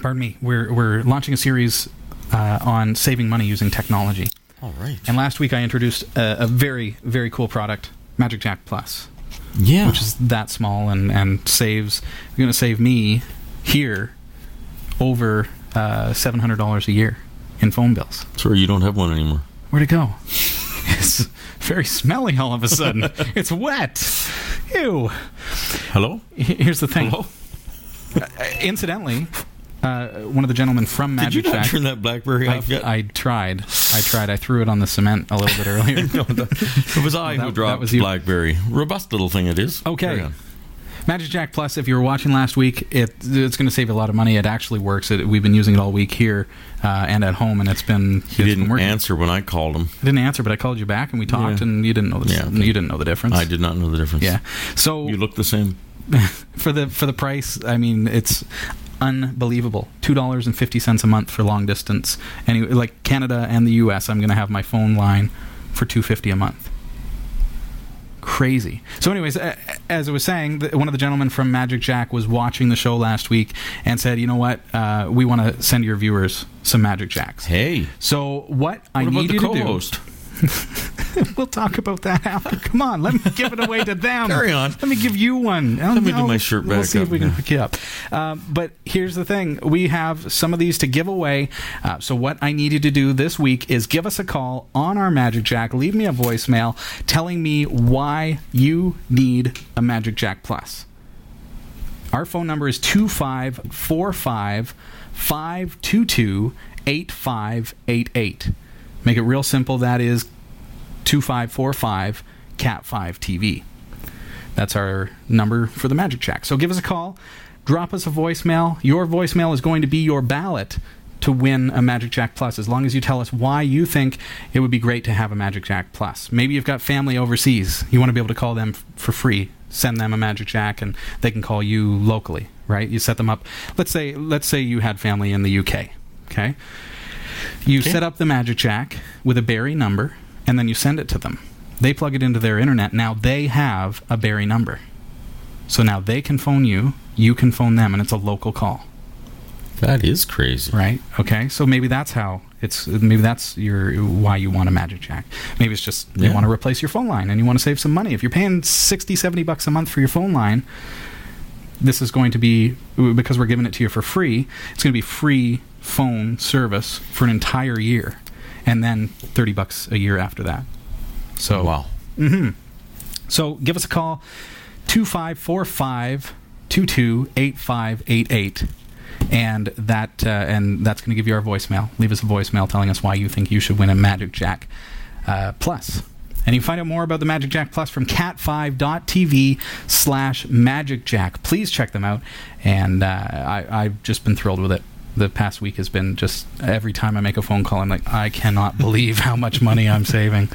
Pardon me. We're, we're launching a series uh, on saving money using technology. All right. And last week I introduced a, a very, very cool product, Magic Jack Plus. Yeah. Which is that small and, and saves, going to save me here over uh, $700 a year in phone bills. Sorry, you don't have one anymore. Where'd it go? It's very smelly all of a sudden. it's wet. Ew. Hello? Here's the thing. Hello? Uh, incidentally, uh, one of the gentlemen from Magic Did you not Shack, turn that BlackBerry I, off yet? I tried. I tried. I threw it on the cement a little bit earlier. no, it was I That- who that dropped was you. BlackBerry. Robust little thing it is. Okay. Magic Jack Plus, if you were watching last week, it, it's going to save you a lot of money. It actually works. It, we've been using it all week here uh, and at home, and it's been He it's didn't been working. answer when I called him. I didn't answer, but I called you back and we talked, Yeah. and you didn't know the Yeah, you didn't know the difference. I did not know the difference. Yeah. So You look the same. for the for the price, I mean, it's unbelievable. Two dollars and fifty cents a month for long distance. Anyway, like Canada and the U.S., I'm going to have my phone line for two fifty a month. Crazy. So, anyways, as I was saying, one of the gentlemen from Magic Jack was watching the show last week and said, "You know what? Uh, we want to send your viewers some Magic Jacks." Hey, So, what, I what about need you to do? We'll talk about that after. Come on, let me give it away to them. Carry on. Let me give you one. Let me do my shirt We'll back see if up, we can hook you up. Um, but here's the thing: we have some of these to give away. Uh, so what I need you to do this week is give us a call on our Magic Jack. Leave me a voicemail telling me why you need a Magic Jack Plus. Our phone number is 2545 522 8588. Make it real simple. That is 2545 Cat 5 TV. That's our number for the Magic Jack. So give us a call, drop us a voicemail. Your voicemail is going to be your ballot to win a Magic Jack Plus as long as you tell us why you think it would be great to have a Magic Jack Plus. Maybe you've got family overseas. You want to be able to call them f- for free. Send them a Magic Jack and they can call you locally, right? You set them up. Let's say let's say you had family in the UK, okay? You set up the Magic Jack with a Barrie number and then you send it to them. They plug it into their internet. Now they have a Barrie number. So now they can phone you, you can phone them, and it's a local call, That is crazy. right? Okay, so maybe that's how it's. Maybe that's your why you want a Magic Jack. Maybe it's just you want to replace your phone line and you want to save some money. If you're paying 60, 70 bucks a month for your phone line, this is going to be because we're giving it to you for free. It's going to be free phone service for an entire year, and then 30 bucks a year after that. So Wow. hmm So give us a call 2545 228588 and that uh, and that's going to give you our voicemail. Leave us a voicemail telling us why you think you should win a Magic Jack uh, Plus. And you can find out more about the Magic Jack Plus from cat5.tv slash Magic Jack. Please check them out. And uh, I, I've just been thrilled with it. The past week has been just every time I make a phone call, I'm like, I cannot believe how much money I'm saving.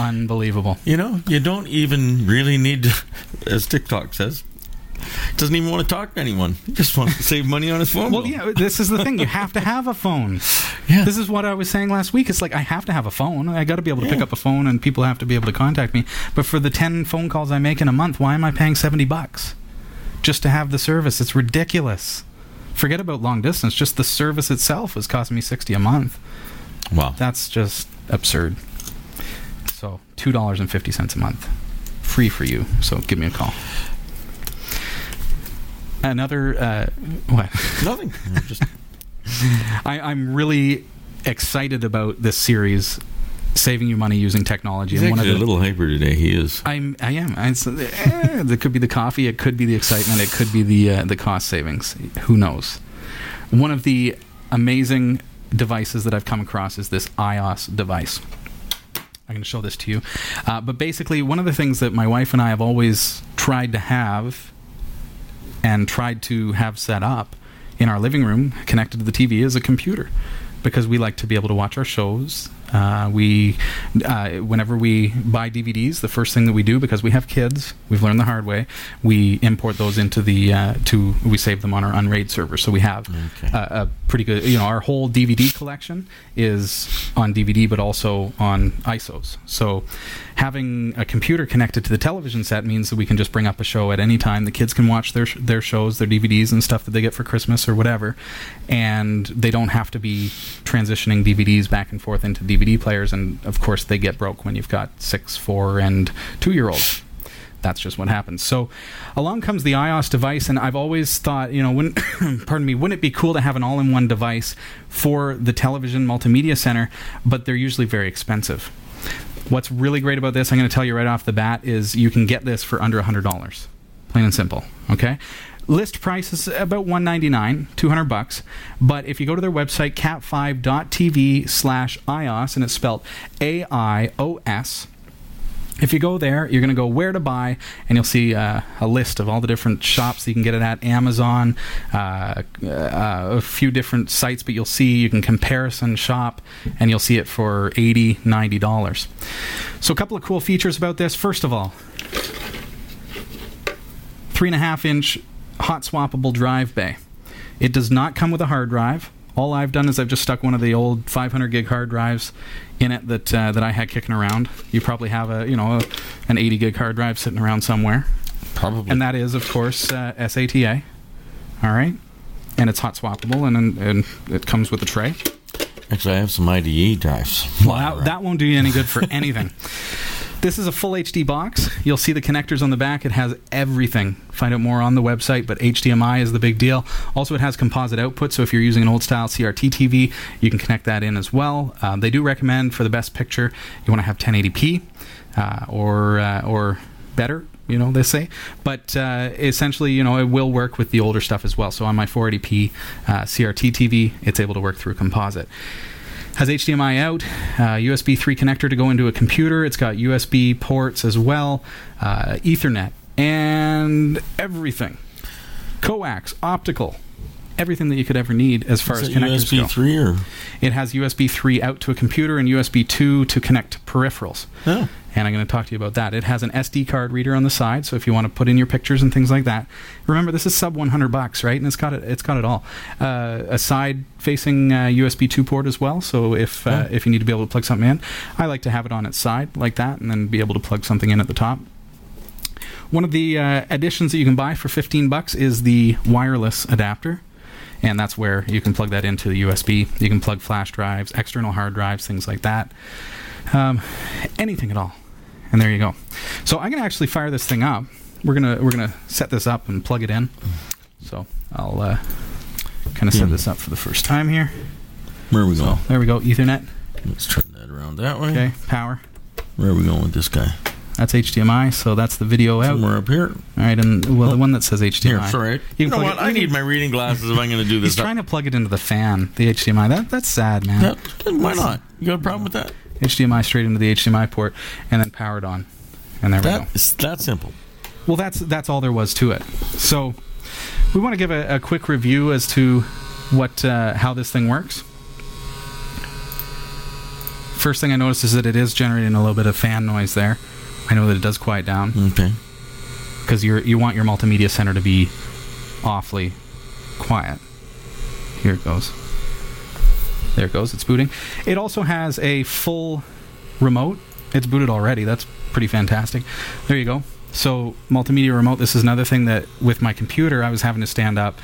Unbelievable. You know, you don't even really need to, as TikTok says, doesn't even want to talk to anyone. He just wants to save money on his phone. Well, bill. yeah, this is the thing. You have to have a phone. Yeah. This is what I was saying last week. It's like I have to have a phone. I got to be able to pick up a phone, and people have to be able to contact me. But for the ten phone calls I make in a month, why am I paying seventy bucks just to have the service? It's ridiculous. Forget about long distance. Just the service itself is costing me sixty a month. Wow. That's just absurd. So two dollars and fifty cents a month, free for you. So give me a call. Another uh, what? Nothing. Just I, I'm really excited about this series, saving you money using technology. he's And one of actually a the- little hyper today. He is. I'm, I am. I, it's, eh, it could be the coffee. It could be the excitement. It could be the uh, the cost savings. Who knows? One of the amazing devices that I've come across is this AIOS device. I'm going to show this to you. Uh, but basically, one of the things that my wife and I have always tried to have and tried to have set up in our living room connected to the TV is a computer because we like to be able to watch our shows. Uh, we, uh, whenever we buy DVDs, the first thing that we do because we have kids, we've learned the hard way. We import those into the uh, to we save them on our Unraid server, so we have Okay. a, a pretty good. You know, our whole DVD collection is on DVD, but also on ISOs. So having a computer connected to the television set means that we can just bring up a show at any time. The kids can watch their sh- their shows, their DVDs and stuff that they get for Christmas or whatever, and they don't have to be transitioning DVDs back and forth into DVD players. And of course, they get broke when you've got six, four, and two year olds. That's just what happens. So, along comes the AIOS device, and I've always thought, you know, wouldn't, pardon me, wouldn't it be cool to have an all-in-one device for the television multimedia center? But they're usually very expensive. What's really great about this, I'm going to tell you right off the bat, is you can get this for under $100. Plain and simple. Okay? List price is about 199 200 bucks. But if you go to their website, cat5.tv slash AIOS, and it's spelled A-I-O-S, if you go there, you're going to go where to buy, and you'll see uh, a list of all the different shops you can get it at Amazon, uh, uh, a few different sites, but you'll see you can comparison shop, and you'll see it for 80 $90. So, a couple of cool features about this. First of all, three and a half inch hot swappable drive bay. It does not come with a hard drive. All I've done is I've just stuck one of the old 500 gig hard drives in it that uh, that I had kicking around. You probably have a you know a, an 80 gig hard drive sitting around somewhere, Probably. and that is of course uh, SATA. All right, and it's hot swappable, and and it comes with a tray. Actually, I have some IDE drives. Well, that, that won't do you any good for anything. This is a full HD box. You'll see the connectors on the back. It has everything. Find out more on the website, but HDMI is the big deal. Also, it has composite output, so if you're using an old style CRT TV, you can connect that in as well. Um, they do recommend for the best picture, you want to have 1080p uh, or uh, or better. You know, they say, but uh, essentially, you know, it will work with the older stuff as well. So on my 480p uh, CRT TV, it's able to work through composite has HDMI out, uh, USB 3 connector to go into a computer. It's got USB ports as well, uh, Ethernet, and everything. Coax, optical, everything that you could ever need as far Is as it connectors USB go. 3 or? It has USB 3 out to a computer and USB 2 to connect peripherals. Oh. And I'm going to talk to you about that. It has an SD card reader on the side, so if you want to put in your pictures and things like that. Remember, this is sub 100 bucks, right? And it's got it. It's got it all. Uh, a side-facing uh, USB 2 port as well. So if uh, Oh. if you need to be able to plug something in, I like to have it on its side like that, and then be able to plug something in at the top. One of the uh, additions that you can buy for 15 bucks is the wireless adapter. And that's where you can plug that into the USB. You can plug flash drives, external hard drives, things like that. Um, anything at all. And there you go. So I'm gonna actually fire this thing up. We're gonna we're gonna set this up and plug it in. So I'll uh, kind of set Hmm. this up for the first time here. Where are we So going? there we go. Ethernet. Let's turn that around that way. Okay. Power. Where are we going with this guy? That's HDMI. So that's the video out. All Somewhere up here. right. And well, the one that says HDMI. Here, all right. You You, know what? it- I need my reading glasses if I'm going to do He's this. up. trying to plug it into the fan. The HDMI. That that's sad, man. That- why not? You got a problem with that? HDMI straight into the HDMI port, and then powered on. And there we go. That is that simple. Well, that's that's all there was to it. So, we want to give a, a quick review as to what uh, how this thing works. First thing I noticed is that it is generating a little bit of fan noise there. I know that it does quiet down Okay. because you you want your multimedia center to be awfully quiet. Here it goes. There it goes. It's booting. It also has a full remote. It's booted already. That's pretty fantastic. There you go. So multimedia remote. This is another thing that with my computer I was having to stand up,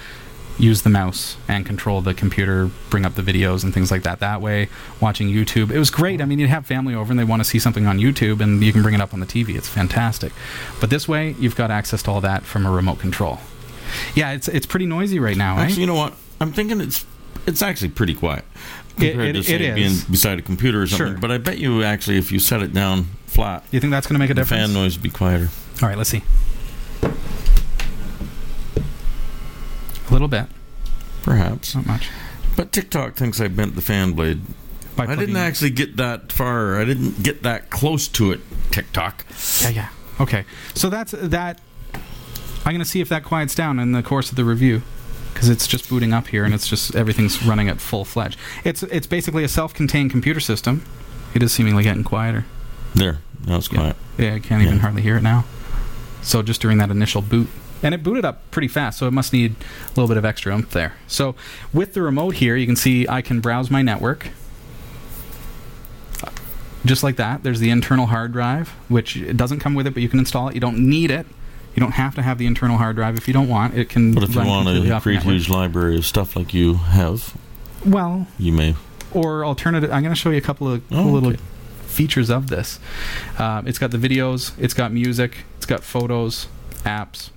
use the mouse and control the computer, bring up the videos and things like that. That way, watching YouTube, it was great. I mean, you'd have family over and they want to see something on YouTube, and you can bring it up on the TV. It's fantastic. But this way, you've got access to all that from a remote control. Yeah, it's it's pretty noisy right now. Actually, you know what? I'm thinking it's it's actually pretty quiet compared it- to say it being beside a computer or something. Sure. But I bet you actually, if you set it down flat, you think that's going to make a the difference? fan noise would be quieter. All right, let's see. A little bit, Perhaps. not much. But TikTok thinks I bent the fan blade. By I didn't actually get that far. I didn't get that close to it. TikTok. Yeah, yeah. Okay, so that's that. I'm going to see if that quiets down in the course of the review, because it's just booting up here and it's just everything's running at full fledged. It's it's basically a self-contained computer system. It is seemingly getting quieter. There. Now it's Yeah. quiet. Yeah, I can't even hardly hear it now. So just during that initial boot. And it booted up pretty fast, so it must need a little bit of extra oomph there. So with the remote here, you can see I can browse my network. Just like that. There's the internal hard drive, which doesn't come with it, but you can install it. You don't need it. You don't have to have the internal hard drive if you don't want. It can But if you want to off the create a network. huge library of stuff like you have, Well, you may. or alternative. I'm going to show you a couple of cool Oh, little okay. features of this. Um, it's got the videos, it's got music, it's got photos, apps,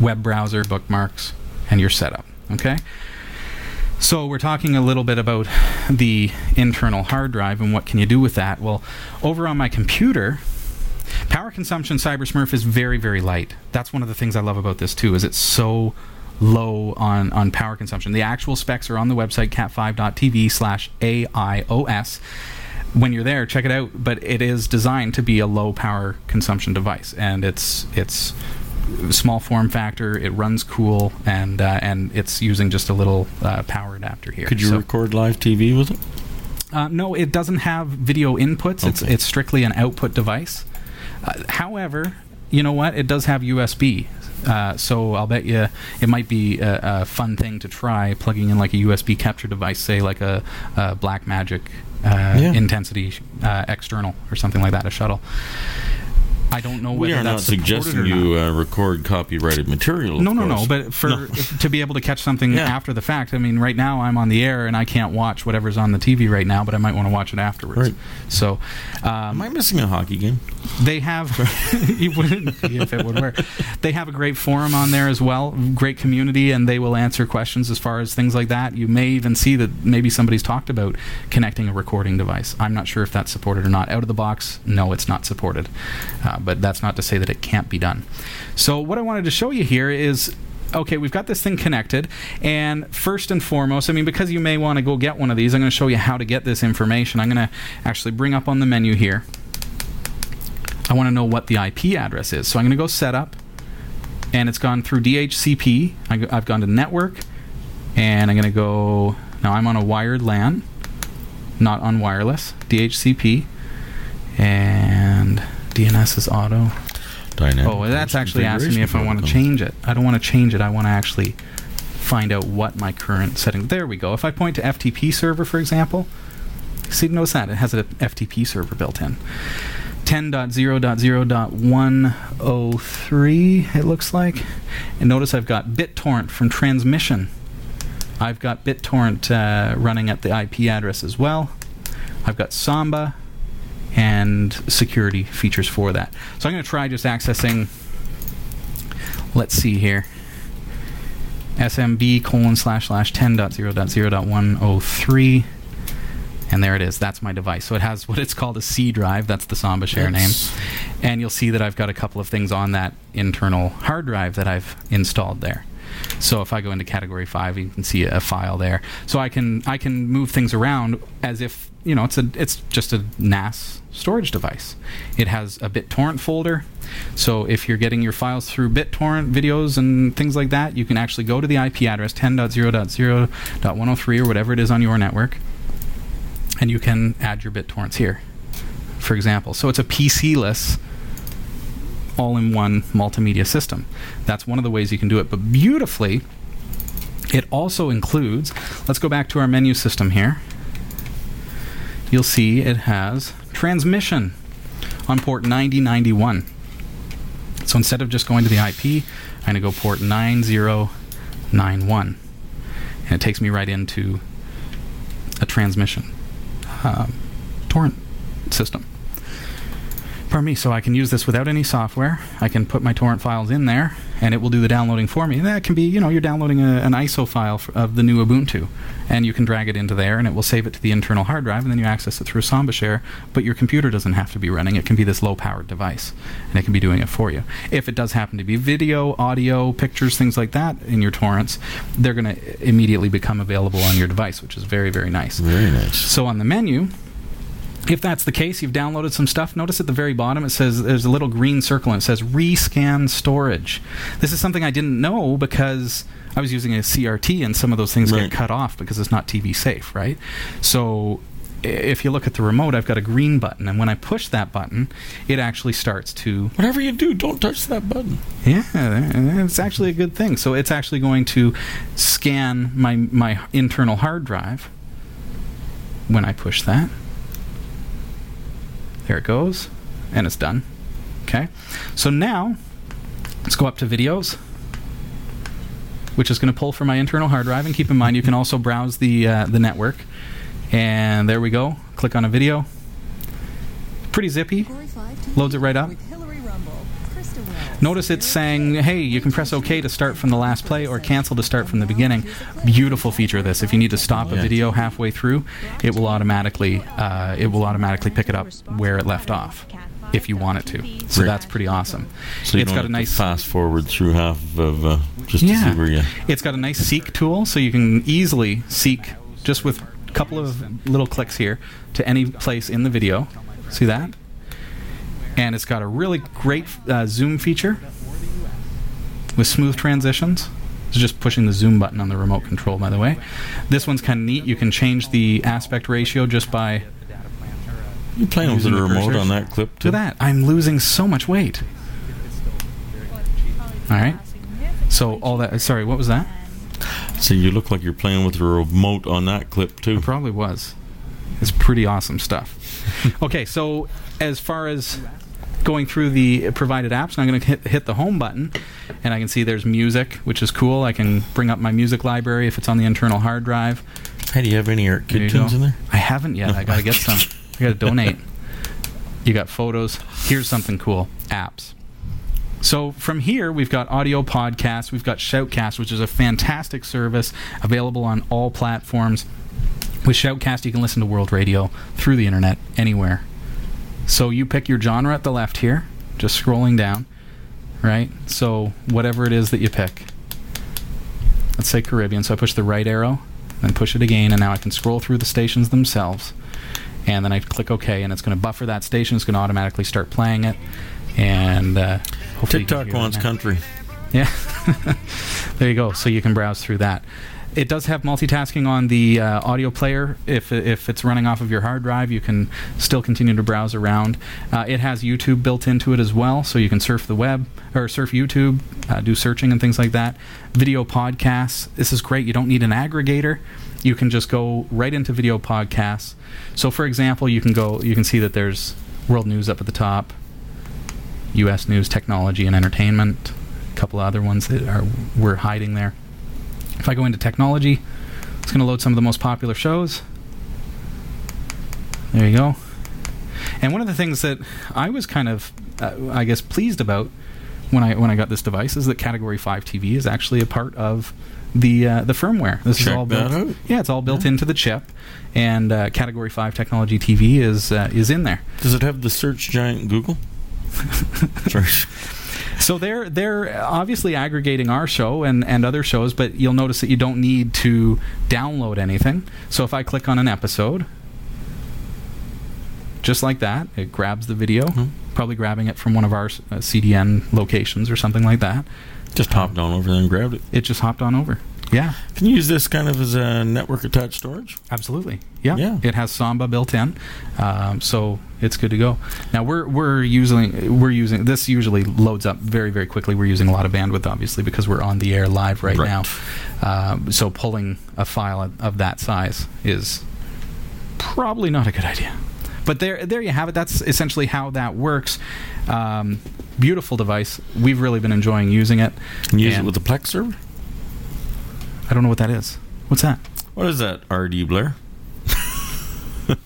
web browser, bookmarks, and your setup. Okay. So we're talking a little bit about the internal hard drive and what can you do with that. Well, over on my computer, power consumption CyberSmurf is very very light. That's one of the things I love about this too. Is it's so low on on power consumption. The actual specs are on the website cat5.tv slash AIOS. When you're there, check it out. But it is designed to be a low power consumption device, and it's it's small form factor. It runs cool, and uh, and it's using just a little uh, power adapter here. Could you So- record live TV with it? uh, no, it doesn't have video inputs. It's it's strictly an output device. Uh, however, you know what? It does have USB, Uh, so I'll bet you it might be a, a, fun thing to try plugging in like a USB capture device, say like a, a Blackmagic uh, yeah. intensity uh, external or something like that, a shuttle. I don't know whether we are not suggesting you uh, record copyrighted material. No, no, no. But for no. to be able to catch something yeah. after the fact, I mean, right now I'm on the air and I can't watch whatever's on the TV right now, but I might want to watch it afterwards. Right. So, um, am I missing a hockey game? They have. you wouldn't be if it would work. They have a great forum on there as well, great community, and they will answer questions as far as things like that. You may even see that maybe somebody's talked about connecting a recording device. I'm not sure if that's supported or not. Out of the box, no, it's not supported. Uh, but that's not to say that it can't be done. So, what I wanted to show you here is okay, we've got this thing connected, and first and foremost, I mean, because you may want to go get one of these, I'm going to show you how to get this information. I'm going to actually bring up on the menu here. I want to know what the IP address is. So I'm going to go setup, and it's gone through DHCP. I, have gone to network, and I'm going to go. Now I'm on a wired LAN, not on wireless. DHCP, and DNS is auto. Dynamic oh, that's actually asking me if I want to change it. I don't want to change it. I want to actually find out what my current setting. There we go. If I point to FTP server, for example, see, notice that it has an FTP server built in. 10.0.0.103, it looks like. And notice I've got BitTorrent from transmission. I've got BitTorrent uh, running at the IP address as well. I've got Samba, and security features for that. So I'm going to try just accessing, let's see here, smb colon slash slash 10.0.0.103. And there it is. That's my device. So it has what it's called a C drive. That's the Samba Share name. And you'll see that I've got a couple of things on that internal hard drive that I've installed there. So if I go into category five, you can see a file there. So I can I can move things around as if you know it's a it's just a NAS storage device. It has a BitTorrent folder. So if you're getting your files through BitTorrent videos and things like that, you can actually go to the IP address 10.0.0.103 or whatever it is on your network, and you can add your BitTorrents here, for example. So it's a PC-less all-in-one multimedia system. That's one of the ways you can do it. But beautifully, it also includes. Let's go back to our menu system here. You'll see it has transmission on port 9091. So instead of just going to the IP, I'm going to go port 9091. And it takes me right into a transmission um, torrent system pardon me, so I can use this without any software. I can put my torrent files in there, and it will do the downloading for me. And that can be, you know, you're downloading a, an ISO file of the new Ubuntu, and you can drag it into there, and it will save it to the internal hard drive, and then you access it through Samba Share. But your computer doesn't have to be running; it can be this low-powered device, and it can be doing it for you. If it does happen to be video, audio, pictures, things like that in your torrents, they're going to immediately become available on your device, which is very, very nice. Very nice. So on the menu, if that's the case, you've downloaded some stuff. Notice at the very bottom it says there's a little green circle and it says rescan storage. This is something I didn't know because I was using a CRT and some of those things right. get cut off because it's not TV safe, right? So if you look at the remote, I've got a green button, and when I push that button, it actually starts to. Whatever you do, don't touch that button. Yeah, it's actually a good thing. So it's actually going to scan my my internal hard drive when I push that. There it goes. And it's done. Okay. So now, let's go up to videos, which is going to pull from my internal hard drive. And keep in mind, you can also browse the, uh, the network. And there we go. Click on a video. Pretty zippy. Loads it right up. Notice it's saying, hey, you can press OK to start from the last play or cancel to start from the beginning. Beautiful feature of this. If you need to stop a video halfway through, it will automatically uh, it will automatically pick it up where it left off if you want it to. So that's pretty awesome. So it's got a nice fast forward through half of uh, just yeah. to see where you. Yeah. It's got a nice seek tool, so you can easily seek just with a couple of little clicks here to any place in the video. See that? And it's got a really great uh, zoom feature with smooth transitions. It's just pushing the zoom button on the remote control, by the way. This one's kind of neat. You can change the aspect ratio just by. You playing with the remote cursors. on that clip too? To that, I'm losing so much weight. All right, So all that. Sorry, what was that? So you look like you're playing with a remote on that clip too. It probably was. It's pretty awesome stuff. okay, so as far as going through the provided apps, I'm going to hit, hit the home button, and I can see there's music, which is cool. I can bring up my music library if it's on the internal hard drive. Hey, do you have any Eric Kidd tunes in there? I haven't yet. I got to get some. I got to donate. You got photos. Here's something cool apps. So from here, we've got audio podcasts. We've got Shoutcast, which is a fantastic service available on all platforms. With Shoutcast, you can listen to world radio through the internet anywhere. So you pick your genre at the left here, just scrolling down, right? So whatever it is that you pick. Let's say Caribbean. So I push the right arrow, then push it again, and now I can scroll through the stations themselves. And then I click OK, and it's going to buffer that station. It's going to automatically start playing it. And uh, hopefully TikTok wants country. Yeah. there you go. So you can browse through that. It does have multitasking on the uh, audio player. If, if it's running off of your hard drive, you can still continue to browse around. Uh, it has YouTube built into it as well, so you can surf the web or surf YouTube, uh, do searching and things like that. Video podcasts. This is great. You don't need an aggregator. You can just go right into video podcasts. So, for example, you can go. You can see that there's world news up at the top. U.S. news, technology, and entertainment. A couple other ones that are we're hiding there. If I go into technology, it's going to load some of the most popular shows. There you go. And one of the things that I was kind of, uh, I guess, pleased about when I when I got this device is that Category Five TV is actually a part of the uh, the firmware. This is Check all that built. out. Yeah, it's all built into the chip, and uh, Category Five technology TV is uh, is in there. Does it have the search giant Google? Sorry. So they're they're obviously aggregating our show and, and other shows, but you'll notice that you don't need to download anything. So if I click on an episode, just like that, it grabs the video, Mhm. probably grabbing it from one of our uh, CDN locations or something like that. Just hopped on over there and grabbed it. It just hopped on over. Yeah, Can you use this kind of as a network attached storage? absolutely. Yeah, Yeah. it has Samba built in, um, so it's good to go. Now we're we're using we're using this usually loads up very very quickly. We're using a lot of bandwidth obviously because we're on the air live right, Right. now. Um, so pulling a file of- that size is probably not a good idea. But there there you have it. That's essentially how that works. Um, beautiful device. We've really been enjoying using it. Use it with the Plex server? I don't know what that is. What's that? What is that, RD Blair?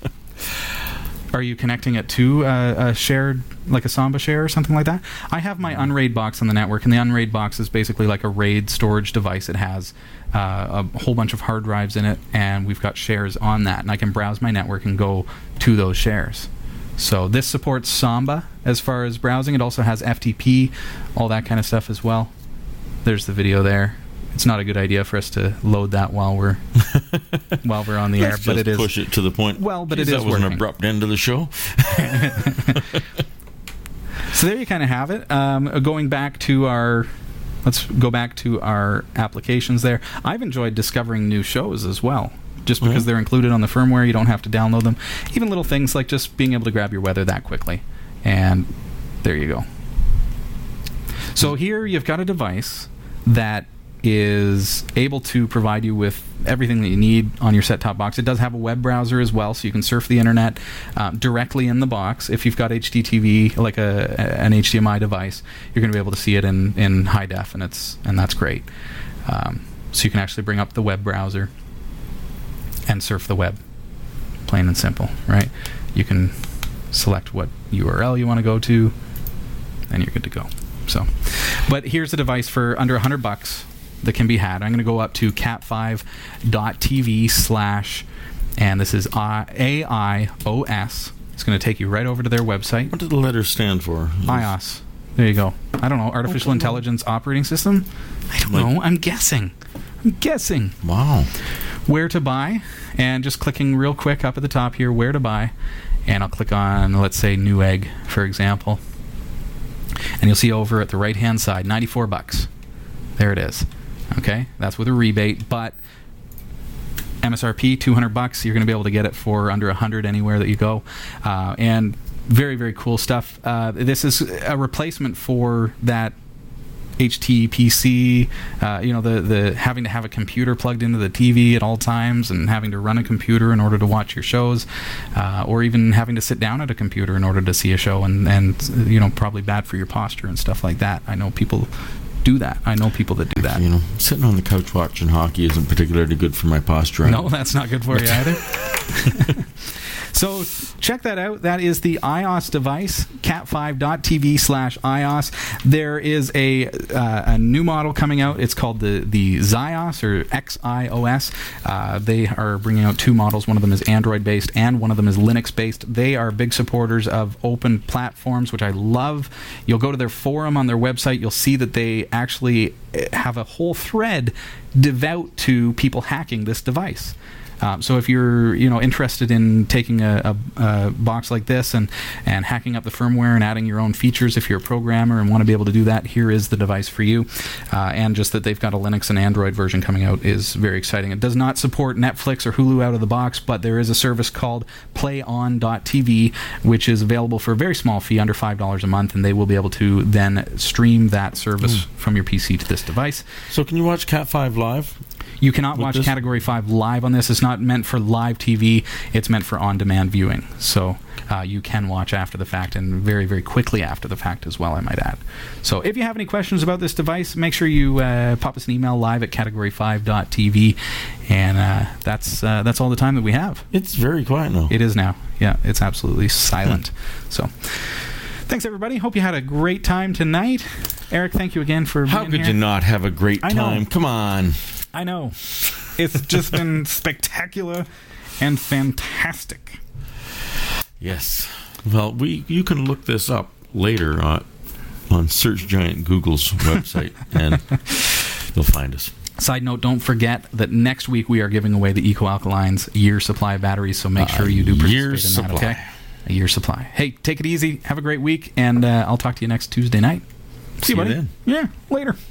Are you connecting it to uh, a shared, like a Samba share or something like that? I have my Unraid box on the network, and the Unraid box is basically like a RAID storage device. It has uh, a whole bunch of hard drives in it, and we've got shares on that, and I can browse my network and go to those shares. So this supports Samba as far as browsing. It also has FTP, all that kind of stuff as well. There's the video there. It's not a good idea for us to load that while we're while we're on the air, but it is. push it to the point. Well, but Jeez, it is that was an abrupt end to the show. So there you kind of have it. Um, going back to our, let's go back to our applications. There, I've enjoyed discovering new shows as well. Just because Mhm. they're included on the firmware, you don't have to download them. Even little things like just being able to grab your weather that quickly, and there you go. So here you've got a device that is able to provide you with everything that you need on your set-top box. It does have a web browser as well, so you can surf the internet um, directly in the box. If you've got HDTV, like a- an HDMI device, you're going to be able to see it in, in high def, and it's and that's great. Um, so you can actually bring up the web browser and surf the web, plain and simple, right? You can select what URL you want to go to, and you're good to go. So, but here's a device for under 100 bucks that can be had. I'm going to go up to cat5.tv slash, and this is AIOS. It's going to take you right over to their website. What do the letters stand for? AIOS. There you go. I don't know. Artificial Intelligence Operating System? I don't Like- know. I'm guessing. I'm guessing. Wow. Where to buy, and just clicking real quick up at the top here, where to buy, and I'll click on, let's say, Newegg, for example. And you'll see over at the right hand side, 94 bucks. There it is. Okay? That's with a rebate, but MSRP 200 bucks. You're going to be able to get it for under 100 anywhere that you go, uh, and very very cool stuff. Uh, this is a replacement for that HTPC, uh, you know, the the having to have a computer plugged into the TV at all times and having to run a computer in order to watch your shows, uh, or even having to sit down at a computer in order to see a show, and and you know, probably bad for your posture and stuff like that. I know people do that. I know people that do that. You know, sitting on the couch watching hockey isn't particularly good for my posture. No, that's not good for you either. So check that out. That is the AIOS device, cat5.tv slash AIOS. There is a, uh, a new model coming out. It's called the, the Xios or XIOS. Uh, they are bringing out two models. One of them is Android based and one of them is Linux based. They are big supporters of open platforms, which I love. You'll go to their forum on their website. You'll see that they actually eh, have a whole thread devout to people hacking this device. Um, so if you're you know interested in taking a, a, a, box like this and and hacking up the firmware and adding your own features, if you're a programmer and want to be able to do that, here is the device for you. Uh, and just that they've got a Linux and Android version coming out is very exciting. It does not support Netflix or Hulu out of the box, but there is a service called PlayOn.tv, which is available for a very small fee, under five dollars a month, and they will be able to then stream that service mm. from your PC to this device. So can you watch Cat Five live? You cannot watch this? Category 5 live on this. It's not meant for live TV, it's meant for on demand viewing. So uh, you can watch after the fact and very, very quickly after the fact as well, I might add. So if you have any questions about this device, make sure you uh, pop us an email live at category5.tv. And uh, that's, uh, that's all the time that we have. It's very quiet now. It is now. Yeah, it's absolutely silent. so. Thanks, everybody. Hope you had a great time tonight. Eric, thank you again for How could here. you not have a great time? Come on. I know. It's just been spectacular and fantastic. Yes. Well, we you can look this up later on on Search Giant Google's website, and you'll find us. Side note: Don't forget that next week we are giving away the EcoAlkaline's year supply of batteries, so make sure you do participate in that. Okay, a year supply. Hey, take it easy. Have a great week, and uh, I'll talk to you next Tuesday night. See, See you, buddy. You yeah, later.